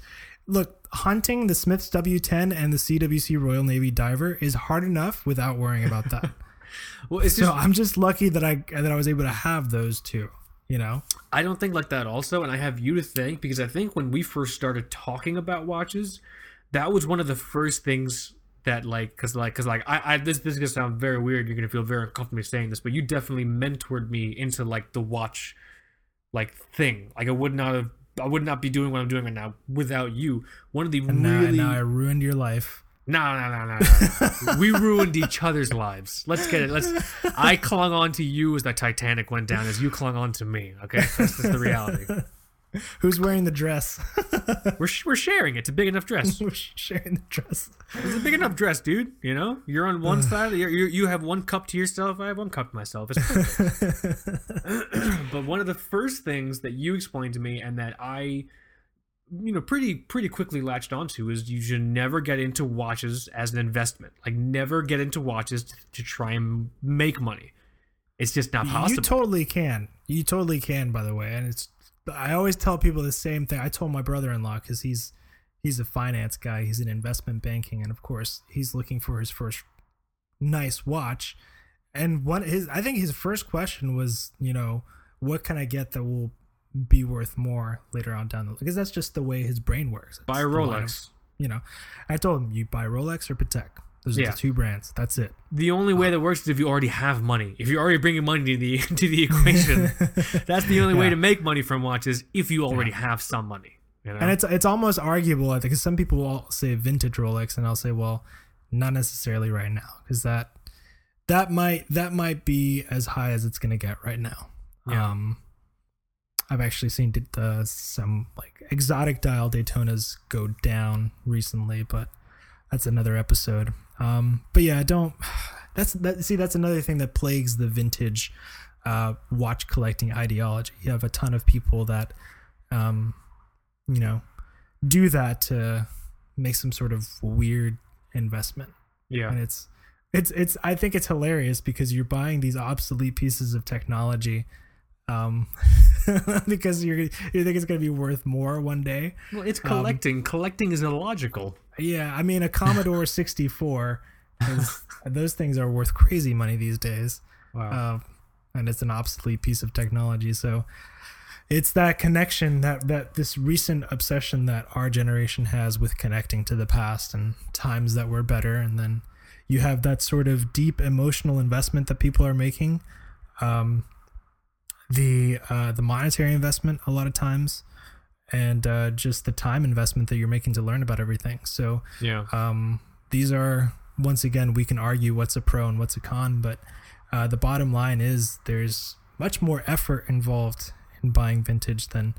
look, hunting the Smiths W10 and the CWC Royal Navy Diver is hard enough without worrying about that. <laughs> well, it's so just I'm just lucky that I that I was able to have those two. You know, I don't think like that also, and I have you to thank because I think when we first started talking about watches, that was one of the first things that like because like because like I, I this this is gonna sound very weird. You're gonna feel very uncomfortable saying this, but you definitely mentored me into like the watch like thing. Like I would not have. I would not be doing what I'm doing right now without you. One of the and now, really now I ruined your life. No, no, no, no, no. we ruined each other's lives. Let's get it. Let's. I clung on to you as the Titanic went down, as you clung on to me. Okay, that's just the reality. Who's wearing the dress? <laughs> We're sh- we're sharing. It's a big enough dress. <laughs> We're sharing the dress. It's a big enough dress, dude. You know, you're on one side. You're, you have one cup to yourself. I have one cup to myself. It's <laughs> <clears throat> but one of the first things that you explained to me, and that I, you know, pretty pretty quickly latched onto, is you should never get into watches as an investment. Like, never get into watches to, to try and make money. It's just not possible. You totally can. You totally can, by the way. And it's. I always tell people the same thing. I told my brother-in-law because he's he's a finance guy. He's in investment banking, and of course, he's looking for his first nice watch. And one his I think his first question was, you know, what can I get that will be worth more later on down the because that's just the way his brain works. Buy a It's the line of- Rolex. you know, I told him you buy Rolex or Patek. Those are Yeah. the two brands. That's it. The only way that works is if you already have money. If you're already bringing money to the <laughs> to the equation, <laughs> that's the only way to make money from watches. If you already have some money, you know. And it's it's almost arguable, I think, because some people will say vintage Rolex, and I'll say, well, not necessarily right now, because that that might that might be as high as it's gonna get right now. Yeah. Um, I've actually seen uh, some like exotic dial Daytonas go down recently, but that's another episode. Um, but yeah, don't. <sighs> That's that. See, that's another thing that plagues the vintage uh, watch collecting ideology. You have a ton of people that, um, you know, do that to make some sort of weird investment, Yeah. and it's it's it's. I think it's hilarious because you're buying these obsolete pieces of technology. Um, <laughs> because you're you think it's gonna be worth more one day. Well, it's collecting. collecting is illogical. Yeah, I mean a Commodore <laughs> 64 is those things are worth crazy money these days. Wow. Uh, and it's an obsolete piece of technology, so it's that connection that that this recent obsession that our generation has with connecting to the past and times that were better and then you have that sort of deep emotional investment that people are making um, the uh, the monetary investment a lot of times and uh, just the time investment that you're making to learn about everything so yeah. um, these are once again we can argue what's a pro and what's a con, but uh, the bottom line is there's much more effort involved in buying vintage than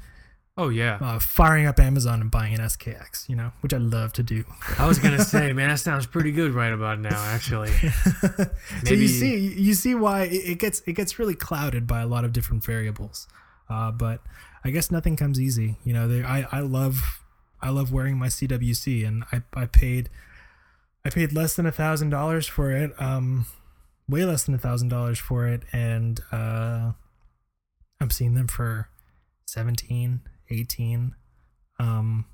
Oh yeah. uh, firing up Amazon and buying an SKX, you know, which I love to do. I was gonna say, <laughs> man, that sounds pretty good right about now. Actually, <laughs> so you see, you see why it gets it gets really clouded by a lot of different variables. Uh, but I guess nothing comes easy. You know, they, I I love I love wearing my CWC, and I I paid I paid less than a thousand dollars for it. Um, way less than a thousand dollars for it, and uh, I'm seeing them for 17, 18, um,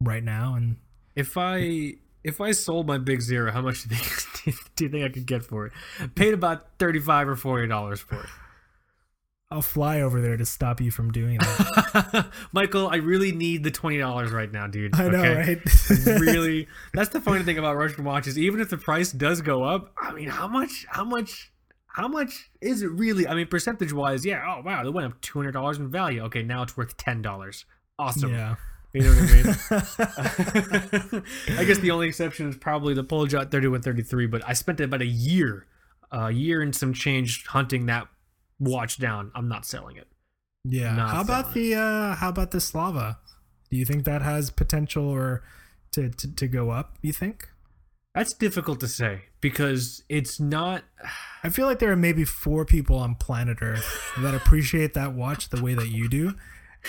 right now, and if I if I sold my Big Zero, how much do you think <laughs> do you think I could get for it? Paid about thirty five or forty dollars for it. I'll fly over there to stop you from doing that. <laughs> Michael, I really need the twenty dollars right now, dude. I know, okay? right? <laughs> really, that's the funny thing about Russian watches. Even if the price does go up, I mean, how much? How much? How much is it really? I mean, percentage wise, yeah. Oh wow, they went up two hundred dollars in value. Okay, now it's worth ten dollars. Awesome. yeah. You know what I mean? <laughs> I guess the only exception is probably the Poljot 3133, but I spent about a year, a year and some change hunting that watch down. I'm not selling it. Yeah. Not how about the uh how about the Slava? Do you think that has potential or to, to, to go up, you think? That's difficult to say because it's not. <sighs> I feel like there are maybe four people on planet Earth that appreciate that watch the way that you do.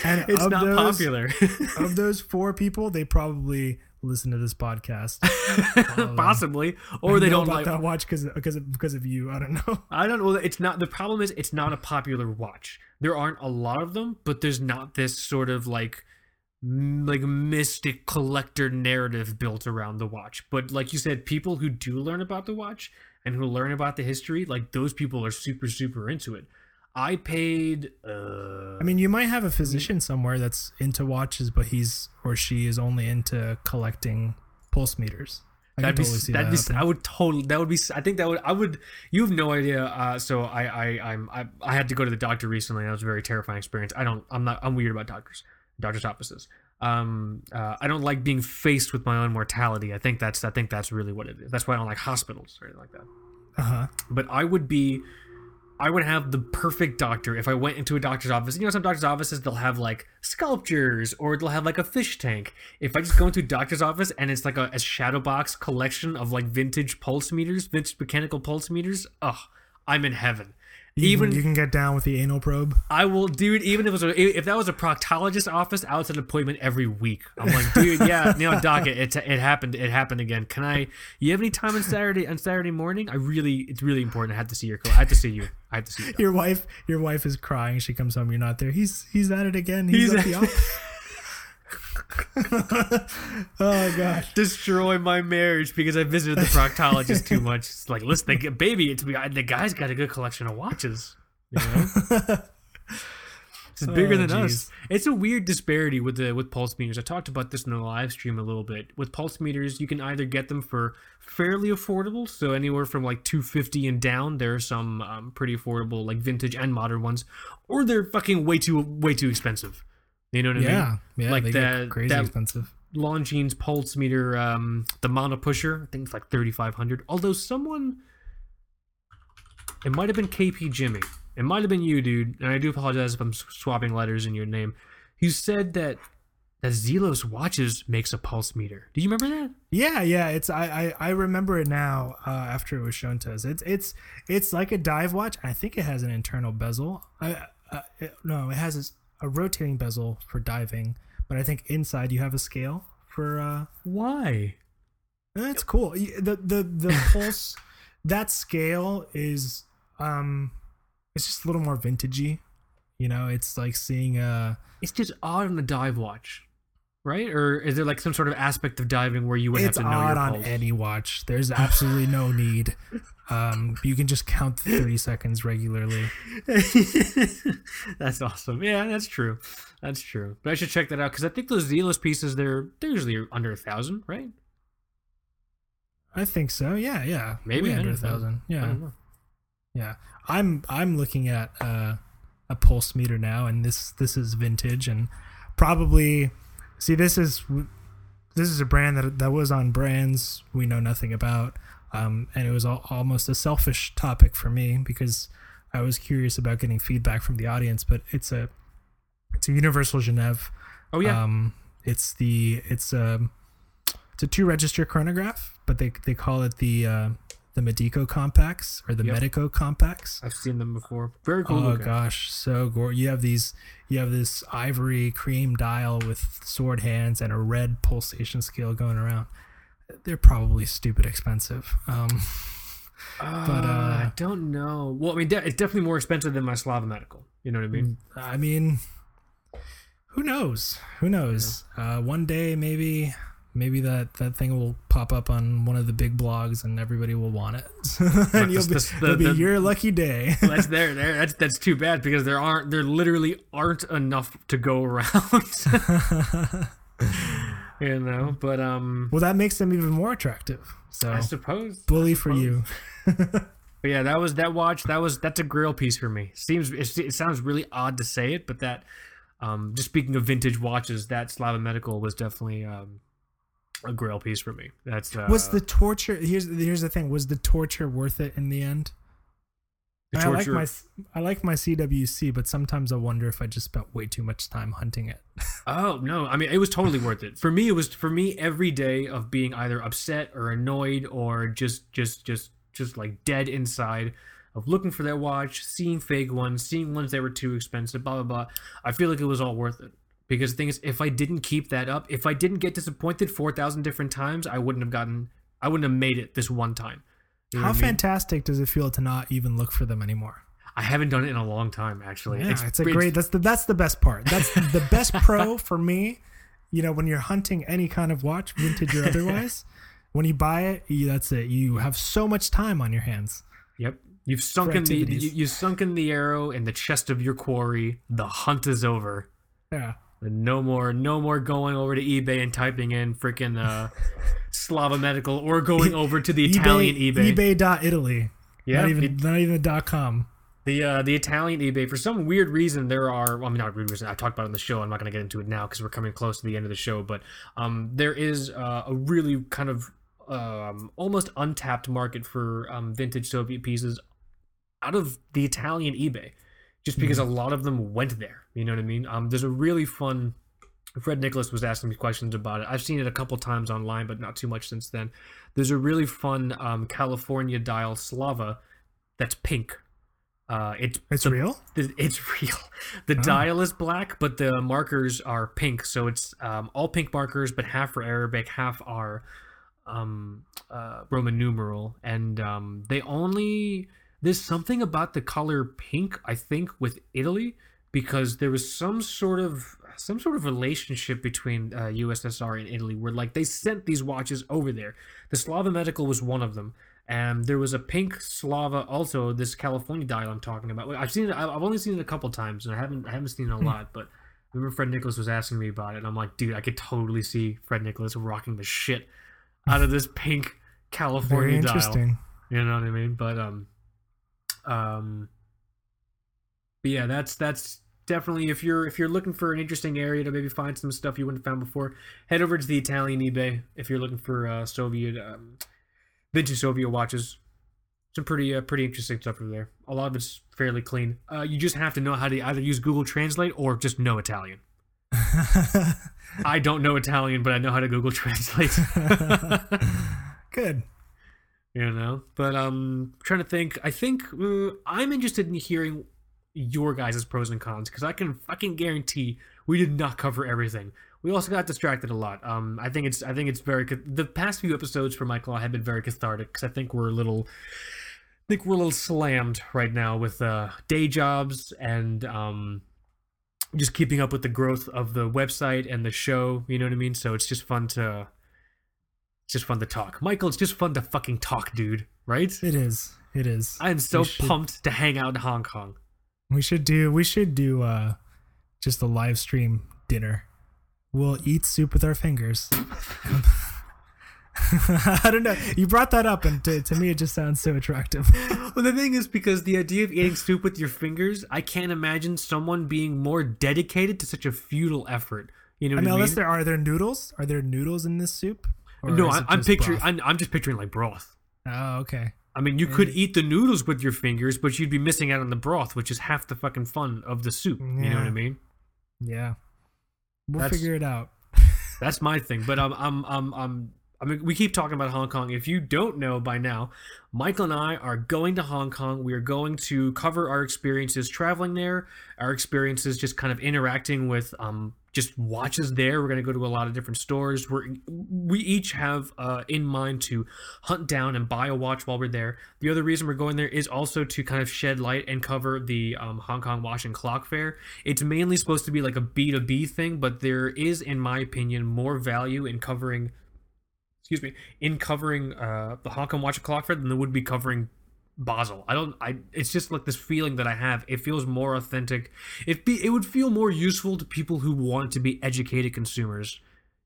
And It's not those, popular. of those four people, they probably listen to this podcast. <laughs> Um, Possibly, or they don't about like. that watch because because of, because of you. I don't know. <laughs> I don't know. It's not the problem. Is it's not a popular watch. There aren't a lot of them, but there's not this sort of like like mystic collector narrative built around the watch. But like you said, people who do learn about the watch and who learn about the history, like those people are super super into it. I paid. Uh, I mean, you might have a physician somewhere that's into watches, but he's or she is only into collecting pulse meters. I That'd can be, totally see that'd that. be. I would totally, that would be, I think that would, I would, you have no idea. Uh, so I, I, I'm, I, I had to go to the doctor recently. and That was a very terrifying experience. I don't, I'm not, I'm weird about doctors, doctor's offices. Um, uh, I don't like being faced with my own mortality. I think that's, I think that's really what it is. That's why I don't like hospitals or anything like that. Uh-huh. But I would be, I would have the perfect doctor if I went into a doctor's office. You know, some doctor's offices they'll have like sculptures or they'll have like a fish tank. If I just go into a doctor's office and it's like a, a shadow box collection of like vintage pulse meters, vintage mechanical pulse meters, oh, I'm in heaven. You Even can, you can get down with the anal probe. I will, dude. Even if it was a, if that was a proctologist office, I would set an appointment every week. I'm like, dude, <laughs> yeah, you know, doc, it, it it happened, it happened again. Can I? You have any time on Saturday on Saturday morning? I really, it's really important. I have to see your, I have to see you. I have to see you. Your wife, your wife is crying. She comes home. You're not there. He's he's at it again. He's, He's at the <laughs> office. <laughs> oh gosh. destroy my marriage because I visited the proctologist too much. It's like, listen, the, baby, it's the guy's got a good collection of watches. You know? It's <laughs> bigger Oh, than us. It's a weird disparity with the with pulse meters. I talked about this in the live stream a little bit. With pulse meters, you can either get them for fairly affordable, so anywhere from like two fifty and down. There are some um, pretty affordable, like vintage and modern ones, or they're fucking way too way too expensive. You know what I mean? Yeah, yeah. Like that- crazy that- expensive. Longines pulse meter, um, the mono pusher, I think it's like 3,500. Although someone, it might have been KP Jimmy. It might have been you, dude. And I do apologize if I'm swapping letters in your name. You said that that Zelos watches makes a pulse meter. Do you remember that? Yeah, yeah. It's I I, I remember it now uh, after it was shown to us. It's it's it's like a dive watch. I think it has an internal bezel. I, uh, it, no, it has a, a rotating bezel for diving, but I think inside you have a scale for. uh Why? That's cool. The the the <laughs> pulse that scale is um it's just a little more vintagey. You know, it's like seeing uh It's just odd on a dive watch, right? Or is there like some sort of aspect of diving where you would it's have to know odd on any watch. There's absolutely no need. Um, you can just count the 30 seconds regularly. <laughs> that's awesome. Yeah, that's true. That's true. But I should check that out because I think those Zelos pieces they're they're usually under a thousand, right? I think so. Yeah, yeah. Maybe Way under a thousand. Yeah, yeah. I'm I'm looking at uh, a pulse meter now, and this this is vintage, and probably see this is this is a brand that that was on brands we know nothing about, um, and it was al- almost a selfish topic for me because I was curious about getting feedback from the audience, but it's a it's a Universal Genève. Oh yeah. Um, it's the it's a it's a two register chronograph, but they they call it the uh, the Medico Compax or the Yep. Medico Compax. I've seen them before. Very cool. Oh gosh, so gore! You have these, you have this ivory cream dial with sword hands and a red pulsation scale going around. They're probably stupid expensive. Um, Uh, <laughs> But, uh, I don't know. Well, I mean, de- it's definitely more expensive than my Slava Medical. You know what I mean? I mean, who knows? Who knows? Uh, one day, maybe, maybe that that thing will pop up on one of the big blogs, and everybody will want it, <laughs> and you'll be, this- the- be the- your lucky day. Well, <laughs> that's there. There. That's that's too bad because there aren't. There literally aren't enough to go around. <laughs> you know. But um, well, that makes them even more attractive. So, I suppose. bully for you. But yeah, that was that watch. That was that's a grail piece for me. Seems it, it sounds really odd to say it, but that um, just speaking of vintage watches, that Slava Medical was definitely um, a grail piece for me. That's uh, was the torture? Here's here's the thing: was the torture worth it in the end? the I like my I like my CWC, but sometimes I wonder if I just spent way too much time hunting it. <laughs> Oh no! I mean, it was totally worth it for me. It was for me every day of being either upset or annoyed or just, just, just, just like dead inside of looking for that watch, seeing fake ones, seeing ones that were too expensive, blah blah blah. I feel like it was all worth it because the thing is, if I didn't keep that up, if I didn't get disappointed four thousand different times, I wouldn't have gotten, I wouldn't have made it this one time. You know How what I mean? fantastic does it feel to not even look for them anymore? I haven't done it in a long time, actually. Yeah, it's, a great. That's the that's the best part. That's the best pro <laughs> for me. You know, when you're hunting any kind of watch, vintage or otherwise, <laughs> when you buy it, you, that's it. You have so much time on your hands. Yep. You've sunken the you, you've sunken the arrow in the chest of your quarry. The hunt is over. Yeah. No more no more going over to eBay and typing in freaking uh <laughs> Slava Medical or going over to the Italian eBay. eBay.italy. Yeah, Not even it- not even the dot com. the uh, the Italian eBay for some weird reason there are well, I mean not weird reason I talked about it on the show I'm not going to get into it now because we're coming close to the end of the show but um there is uh, a really kind of um almost untapped market for um vintage Soviet pieces out of the Italian eBay just because a lot of them went there you know what I mean um there's a really fun Fred Nicholas was asking me questions about it. I've seen it a couple times online, but not too much since then. There's a really fun um, California dial Slava that's pink. Uh, it's It's the- real. the- <laughs> it's real. <laughs> The dial is black, but the markers are pink. So it's um, all pink markers, but half are Arabic, half are um, uh, Roman numeral. And um, they only there's something about the color pink. I think with Italy because there was some sort of some sort of relationship between uh, USSR and Italy where like they sent these watches over there. The Slava Medical was one of them. And there was a pink Slava, also this California dial I'm talking about. I've seen it. I've only seen it a couple times, and I haven't I haven't seen it a lot. But I remember Fred Nicholas was asking me about it, and I'm like, dude, I could totally see Fred Nicholas rocking the shit out of this pink Very California dial. interesting. You know what I mean? But um, um, but yeah, that's that's definitely if you're if you're looking for an interesting area to maybe find some stuff you wouldn't have found before, head over to the Italian eBay if you're looking for uh, Soviet um, vintage Soviet watches. Some pretty uh, pretty interesting stuff over there. A lot of it's fairly clean. Uh, you just have to know how to either use Google Translate or just know Italian. <laughs> I don't know Italian, but I know how to Google <laughs> Translate. <laughs> Good. You know, but um, trying to think. I think uh, I'm interested in hearing your guys' pros and cons because I can fucking guarantee we did not cover everything. We also got distracted a lot. Um, I think it's I think it's very the past few episodes for Michael have been very cathartic because I think we're a little. I think we're a little slammed right now with uh, day jobs and um, just keeping up with the growth of the website and the show. You know what I mean? So it's just fun to, it's just fun to talk. Michael, it's just fun to fucking talk, dude. Right? It is. It is. I'm so We should- pumped to hang out in Hong Kong. We should do we should do uh just a live stream dinner. We'll eat soup with our fingers. <laughs> I don't know. You brought that up and to, to me it just sounds so attractive. <laughs> Well, the thing is, because the idea of eating soup with your fingers, I can't imagine someone being more dedicated to such a futile effort. You know I mean, I mean? unless there are there noodles? Are there noodles in this soup? No, I, I'm picturing. I'm, I'm just picturing like broth. Oh, okay. I mean, you could eat the noodles with your fingers, but you'd be missing out on the broth, which is half the fucking fun of the soup. You know what I mean? Yeah. We'll That's- figure it out. <laughs> That's my thing. But I'm, I'm, I'm, I'm. I mean, we keep talking about Hong Kong. If you don't know by now, Michael and I are going to Hong Kong. We are going to cover our experiences traveling there, our experiences just kind of interacting with um, just watches there. We're going to go to a lot of different stores. We're we each have uh, in mind to hunt down and buy a watch while we're there. The other reason we're going there is also to kind of shed light and cover the um, Hong Kong Watch and Clock Fair. It's mainly supposed to be like a B two B thing, but there is, in my opinion, more value in covering excuse me, in covering uh, the Hong Kong Watch and Clock Fair than there would be covering Basel. I don't. I. It's just like this feeling that I have. It feels more authentic. It be. It would feel more useful to people who want to be educated consumers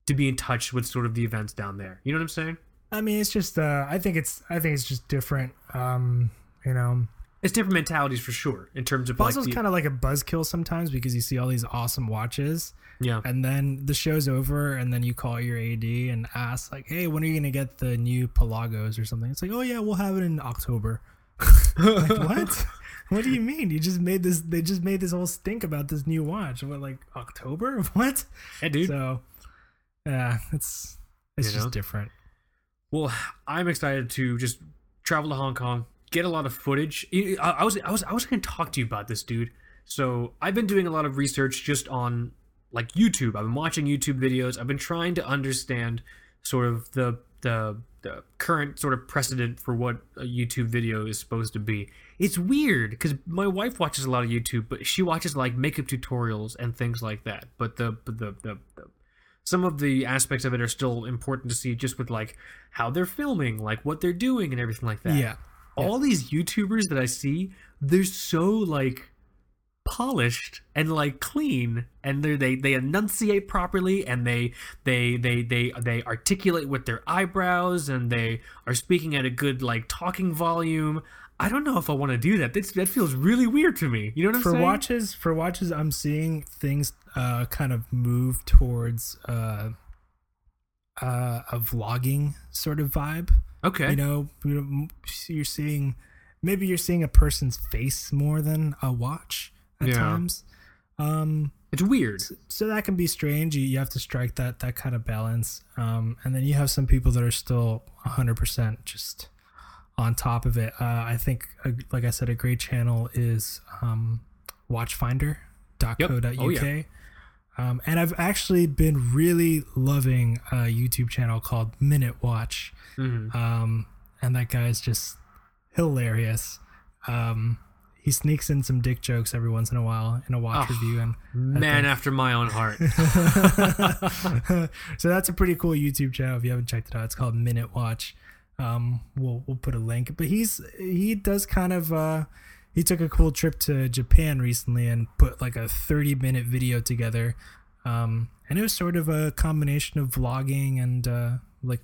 to be in touch with sort of the events down there. You know what I'm saying? I mean, it's just uh I think it's I think it's just different. Um, you know, It's different mentalities for sure in terms of Basel's like kind of like a buzzkill sometimes because you see all these awesome watches yeah. and then the show's over and then you call your AD and ask like, "Hey, when are you going to get the new Pelagos or something?" It's like, "Oh yeah, we'll have it in October." Like, <laughs> what? What do you mean? You just made this they just made this whole stink about this new watch. What like October? <laughs> What? Yeah, dude. So yeah, it's it's You just know? different. Well, I'm excited to just travel to Hong Kong, get a lot of footage. I, I was I was I was going to talk to you about this, dude. So I've been doing a lot of research just on like YouTube. I've been watching YouTube videos. I've been trying to understand sort of the the the current sort of precedent for what a YouTube video is supposed to be. It's weird because my wife watches a lot of YouTube, but she watches like makeup tutorials and things like that. But the but the the, the some of the aspects of it are still important to see just with like how they're filming like what they're doing and everything like that Yeah. all these youtubers that i see they're so like polished and like clean and they they they enunciate properly and they they they they they articulate with their eyebrows and they are speaking at a good like talking volume. I don't know if i want to do that. That's, that feels really weird to me. You know what i'm for saying? watches for watches i'm seeing things uh kind of move towards uh uh a vlogging sort of vibe. Okay. You know, you're seeing maybe you're seeing a person's face more than a watch at Yeah. times. Um it's weird. so that can be strange. You, you have to strike that that kind of balance. Um and then you have some people that are still 100% just on top of it. Uh, i think uh, like i said a great channel is um watchfinder.co.uk Oh, yeah. um, and i've actually been really loving a youtube channel called minute watch. Mhm. um, and that guy is just hilarious. Um, he sneaks in some dick jokes every once in a while in a watch Oh, review and man after my own heart <laughs> so that's a pretty cool YouTube channel. If you haven't checked it out, it's called Minute Watch. Um, we'll we'll put a link. But he's he does kind of uh, he took a cool trip to Japan recently and put like a thirty minute video together. Um, and it was sort of a combination of vlogging and uh, like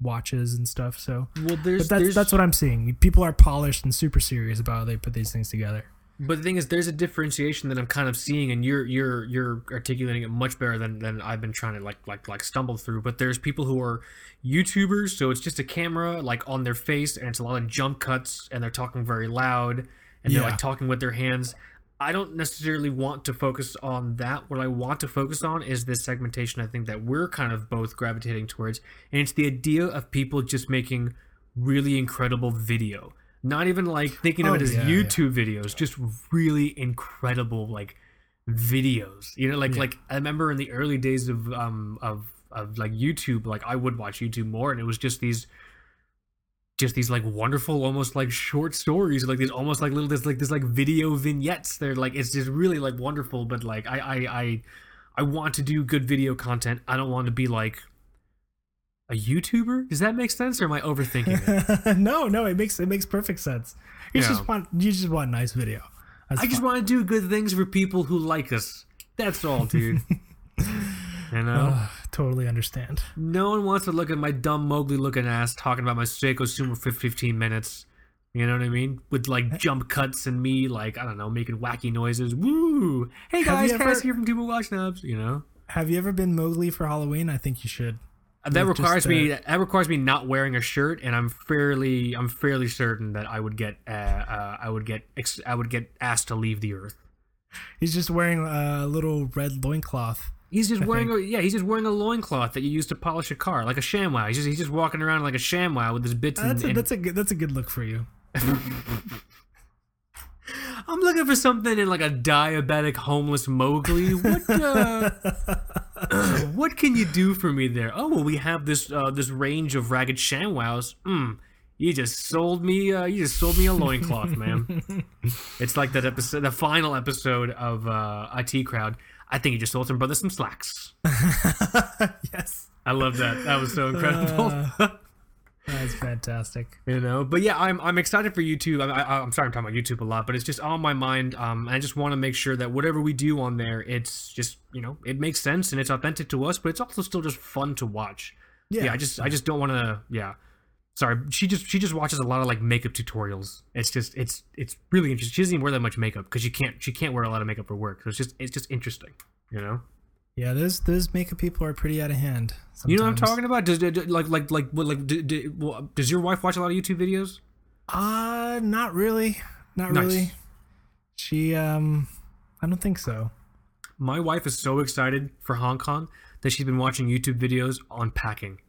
watches and stuff. So, well there's but that's there's that's what I'm seeing. People are polished and super serious about how they put these things together. But the thing is, there's a differentiation that I'm kind of seeing, and you're you're you're articulating it much better than, than I've been trying to like like like stumble through. But there's people who are YouTubers, so it's just a camera like on their face, and it's a lot of jump cuts, and they're talking very loud, and they're like talking with their hands. I don't necessarily want to focus on that. What I want to focus on is this segmentation I think that we're kind of both gravitating towards. And it's the idea of people just making really incredible video. Not even like thinking of Oh, it as yeah, YouTube videos, just really incredible like videos. You know, like Yeah. like I remember in the early days of um of of like YouTube, like I would watch YouTube more and it was just these just these like wonderful almost like short stories like these almost like little this like this like video vignettes. They're like it's just really like wonderful but like I, I i i want to do good video content. I don't want to be like a youtuber? Does that make sense or am i overthinking it? <laughs> No, no, it makes it makes perfect sense. You Yeah. just want you just want nice video. That's i just want to do good things for people who like us. That's all dude. <laughs> You know totally understand. no one wants to look at my dumb mowgli looking ass talking about my seiko sumo for 15 minutes you know what I mean? With like jump cuts and me like I don't know making wacky noises. Woo! Hey guys, Cass ever- here from Two Broke Watch Snobs. You know Have you ever been Mowgli for Halloween? I think you should. that Like, requires me that requires me not wearing a shirt, and I'm fairly I'm fairly certain that I would get uh, uh I would get ex- I would get asked to leave the earth. He's just wearing a little red loincloth. He's just I wearing a yeah he's just wearing a loincloth that you use to polish a car like a ShamWow. He's just he's just walking around like a ShamWow with his bits. and, That's a, that's a good that's a good look for you. <laughs> I'm looking for something in like a diabetic homeless Mowgli. What uh, <laughs> what can you do for me there? Oh well, we have this uh, this range of ragged ShamWows. Hmm. You just sold me. Uh, you just sold me a loincloth, man. <laughs> it's like that episode, the final episode of uh, IT Crowd. I think you just sold some brothers some slacks. <laughs> yes, I love that. That was so incredible. <laughs> that's fantastic. you know but yeah i'm i'm excited for youtube I, I, i'm sorry i'm talking about youtube a lot but it's just on my mind um i just want to make sure that whatever we do on there it's just you know it makes sense and it's authentic to us but it's also still just fun to watch yeah, i just i just don't want to yeah sorry she just she just watches a lot of like makeup tutorials it's just it's it's really interesting she doesn't even wear that much makeup because she can't she can't wear a lot of makeup for work so it's just it's just interesting you know yeah. Those those makeup people are pretty out of hand. you know what i'm talking about does, does like like like what like do, do, well, does your wife watch a lot of youtube videos Uh, not really, not Nice. really. She um, I don't think so. My wife is so excited for Hong Kong that she's been watching YouTube videos on packing.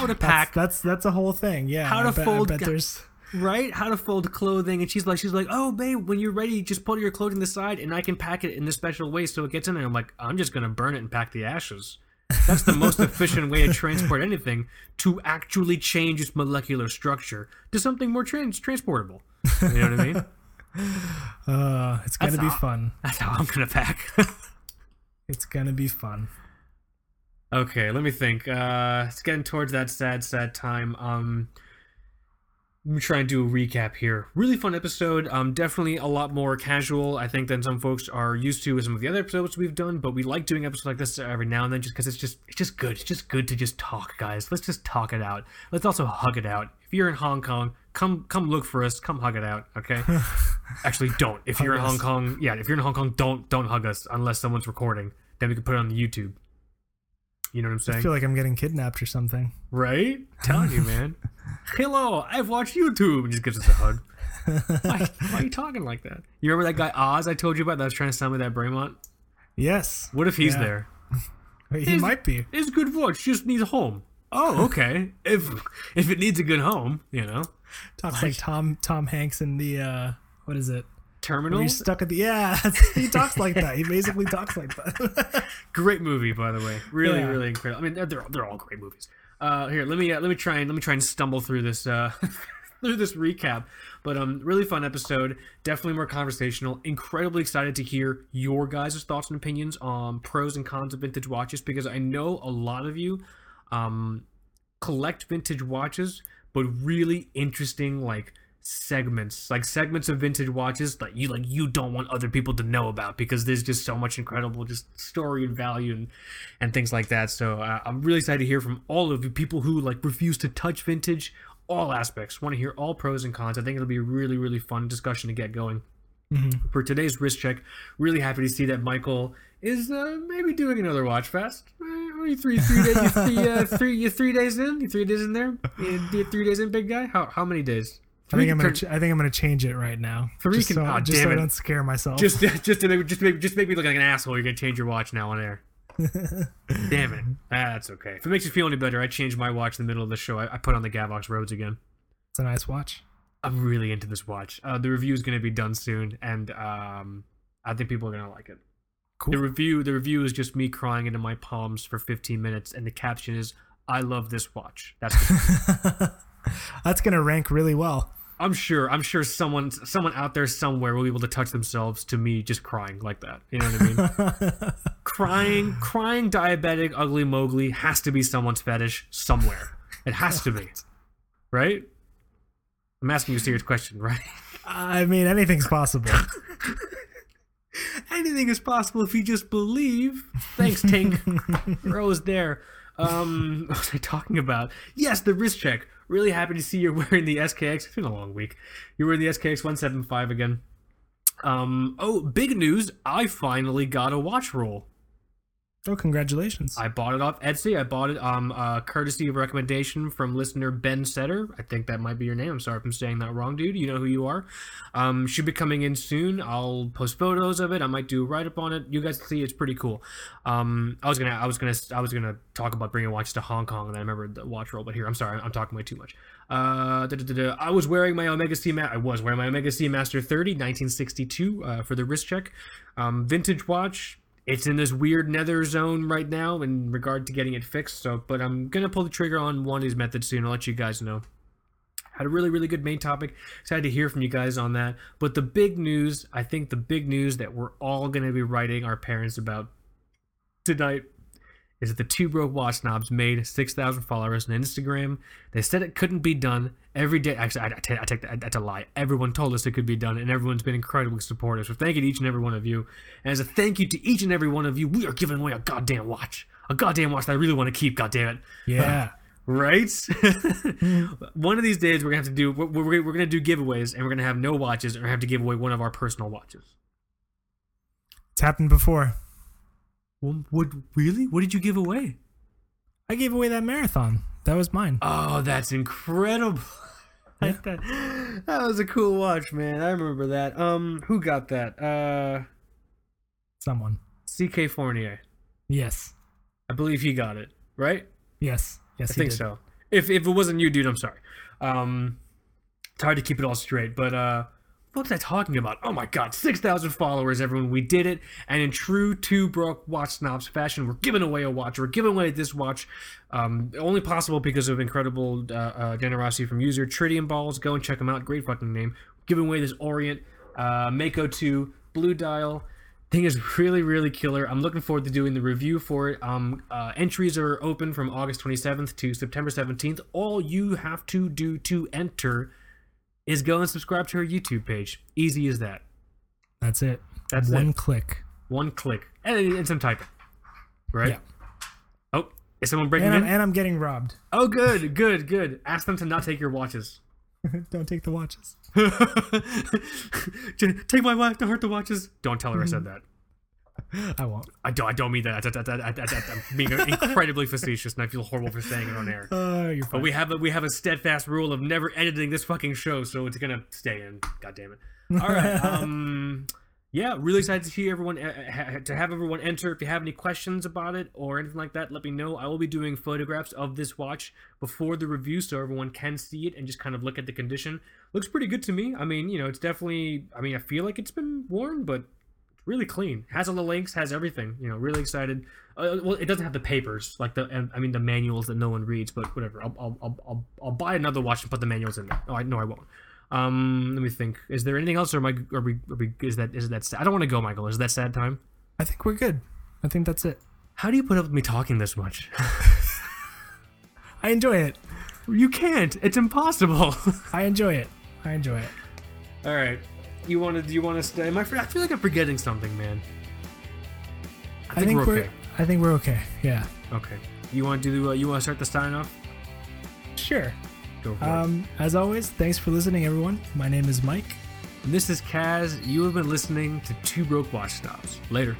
How to pack, that's that's a whole thing. Yeah. How to bet, fold there's right? How to fold clothing, and she's like, she's like, oh babe, when you're ready, just put your clothing aside, and I can pack it in this special way so it gets in there. I'm like, I'm just gonna burn it and pack the ashes. That's the most <laughs> efficient way to transport anything to actually change its molecular structure to something more trans- transportable. You know what I mean? <laughs> uh, it's gonna That's be fun. That's how I'm gonna pack. <laughs> It's gonna be fun. Okay, let me think. Uh it's getting towards that sad, sad time. Um let me try and do a recap here. Really fun episode. Um definitely a lot more casual, I think, than some folks are used to with some of the other episodes we've done, but we like doing episodes like this every now and then just because it's just it's just good. It's just good to just talk, guys. Let's just talk it out. Let's also hug it out. If you're in Hong Kong, come come look for us. Come hug it out, okay? <laughs> Actually, don't. If you're in Hong. Kong, yeah, if you're in Hong Kong, don't don't hug us unless someone's recording. Then we can put it on the YouTube. You know what I'm saying? I feel like I'm getting kidnapped or something. Right? Telling you, man. <laughs> Hello, I've watched YouTube. And just gives us a hug. <laughs> why, why are you talking like that? You remember that guy Oz I told you about that was trying to sell me that Bremont? Yes. What if he's Yeah. there? <laughs> He Is- might be. A good watch, just needs a home. Oh, okay. if if it needs a good home, you know. Talks like Tom Tom Hanks in the uh what is it? Terminal. he's stuck at the yeah. <laughs> he talks like that. He basically talks like that. <laughs> Great movie, by the way. Really, Yeah. really incredible. I mean, they're they're, they're all great movies. Uh, here, let me uh, let me try and let me try and stumble through this uh, <laughs> through this recap. But um, really fun episode. Definitely more conversational. Incredibly excited to hear your guys' thoughts and opinions on pros and cons of vintage watches because I know a lot of you um collect vintage watches, but really interesting like segments like segments of vintage watches that you like you don't want other people to know about because there's just so much incredible just story and value and and things like that. So uh, i'm really excited to hear from all of you people who like refuse to touch vintage all aspects. Want to hear all pros and cons. I think it'll be a really really fun discussion to get going. Mhm. for today's wrist check really happy to see that michael is uh, maybe doing another watch fest. Uh, are you three three days you three, uh, three you three days in? You three days in there? You three days in big guy? How, how many days I think I'm gonna. Ch- I think I'm gonna change it right now. Three just can- so, aw, just so I don't scare myself. just <laughs> just to make, just make just make me look like an asshole. You're gonna change your watch now on air. <laughs> Damn it. Ah, that's okay. If it makes you feel any better, I changed my watch in the middle of the show. I, I put on the Gavox Roads again. it's a nice watch. I'm really into this watch. Uh, the review is going to be done soon, and um, I think people are going to like it. Cool. The review, the review is just me crying into my palms for 15 minutes, and the caption is, "I love this watch." That's. <laughs> That's gonna rank really well. I'm sure. I'm sure someone, someone out there somewhere will be able to touch themselves to me just crying like that. You know what I mean? <laughs> crying, crying, diabetic, ugly Mowgli has to be someone's fetish somewhere. It has to be, <laughs> right? I'm asking you a serious question, right? I mean, anything's possible. <laughs> Anything is possible if you just believe. Thanks, Tink. Always there. Um, what was I talking about? Yes, the wrist check. Really happy to see you're <laughs> wearing the SKX. It's been a long week. You're wearing the SKX 175 again. Um, oh, big news. I finally got a watch roll. Oh, congratulations! I bought it off Etsy. I bought it um uh, courtesy of recommendation from listener Ben Setter. I think that might be your name. I'm sorry if I'm saying that wrong, dude. You know who you are. Um, should be coming in soon. I'll post photos of it. I might do a write up on it. You guys see it's pretty cool. Um, I was gonna I was gonna I was gonna talk about bringing watches to Hong Kong, and I remembered the watch roll. But here, I'm sorry, I'm talking way too much. Uh, da, da, da. I was wearing my Omega Seamaster. I was wearing my Omega Seamaster 30, 1962, uh, for the wrist check. Um, vintage watch it's in this weird nether zone right now in regard to getting it fixed. So, but I'm gonna pull the trigger on one of these methods soon. I'll let you guys know. Had a really, really good main topic. Excited to hear from you guys on that. But the big news, I think the big news that we're all gonna be writing our parents about tonight is that the two broke watch snobs made 6,000 followers on Instagram. They said it couldn't be done every day. Actually, I, I, take- I take that, that's a lie. Everyone told us it could be done, and everyone's been incredibly supportive. So thank you to each and every one of you. And as a thank you to each and every one of you, we are giving away a goddamn watch. A goddamn watch that I really want to keep, goddamn it. yeah, <laughs> Right? <laughs> one of these days, we're going to have to do, we're, we're, we're going to do giveaways, and we're going to have no watches, or have to give away one of our personal watches. it's happened before. Well, what, really? What did you give away? I gave away that marathon. That was mine. Oh, that's incredible. <laughs> Yeah. that, that was a cool watch, man. I remember that. Um, who got that? Uh, Someone. CK Fournier. Yes. I believe he got it, right? Yes. Yes. I think did. so. If if it wasn't you, dude, I'm sorry. Um, it's hard to keep it all straight, but uh, what was I talking about? Oh my god, six thousand followers, everyone. We did it, and in true two broke watch snobs fashion, we're giving away a watch. We're giving away this watch, um, only possible because of incredible uh, uh, generosity from user Tritium Balls. Go and check them out. Great fucking name. Giving away this Orient uh, Mako 2 Blue Dial thing is really really killer i'm looking forward to doing the review for it um uh, entries are open from august 27th to september 17th all you have to do to enter is go and subscribe to her youtube page easy as that That's it. That's one it. click. one click and, and some typing right Yeah. oh is someone breaking And I'm, in and I'm getting robbed. oh good good good ask them to not take your watches <laughs> don't take the watches. <laughs> take my wife. Don't hurt the watches don't tell her i said mm-hmm. that <laughs> I won't. I don't. I don't mean that. I, I'm being incredibly facetious, and I feel horrible for saying it on air. <laughs> Uh, you're But we have a we have a steadfast rule of never editing this fucking show, so it's gonna stay in. God damn it! All right. <laughs> Um. Yeah, really excited to see everyone uh, to have everyone enter. If you have any questions about it or anything like that, let me know. I will be doing photographs of this watch before the review, so everyone can see it and just kind of look at the condition. Looks pretty good to me. I mean, you know, it's definitely. I mean, I feel like it's been worn, but really clean. Has all the links, has everything. You know, really excited. Uh, well, it doesn't have the papers like the. I mean, the manuals that no one reads, but whatever. I'll I'll I'll, I'll, I'll buy another watch and put the manuals in there. Oh, I no, I won't. Um, let me think. Is there anything else, or am I? Are we? Are we is that? Is that? Sad? I don't want to go, Michael. Is that sad time? I think we're good. I think that's it. How do you put up with me talking this much? <laughs> I enjoy it. you can't. It's impossible. <laughs> I enjoy it. I enjoy it. All right. You want to? Do you want to stay? Am I? I feel like I'm forgetting something, man. I think, we're okay. I think we're okay. Yeah. Okay. You want to do? Uh, you want to start the sign off? Sure. Go for it. Um, as always, thanks for listening, everyone. My name is Mike. This is Kaz. You have been listening to Two Broke Watch Snobs. Later.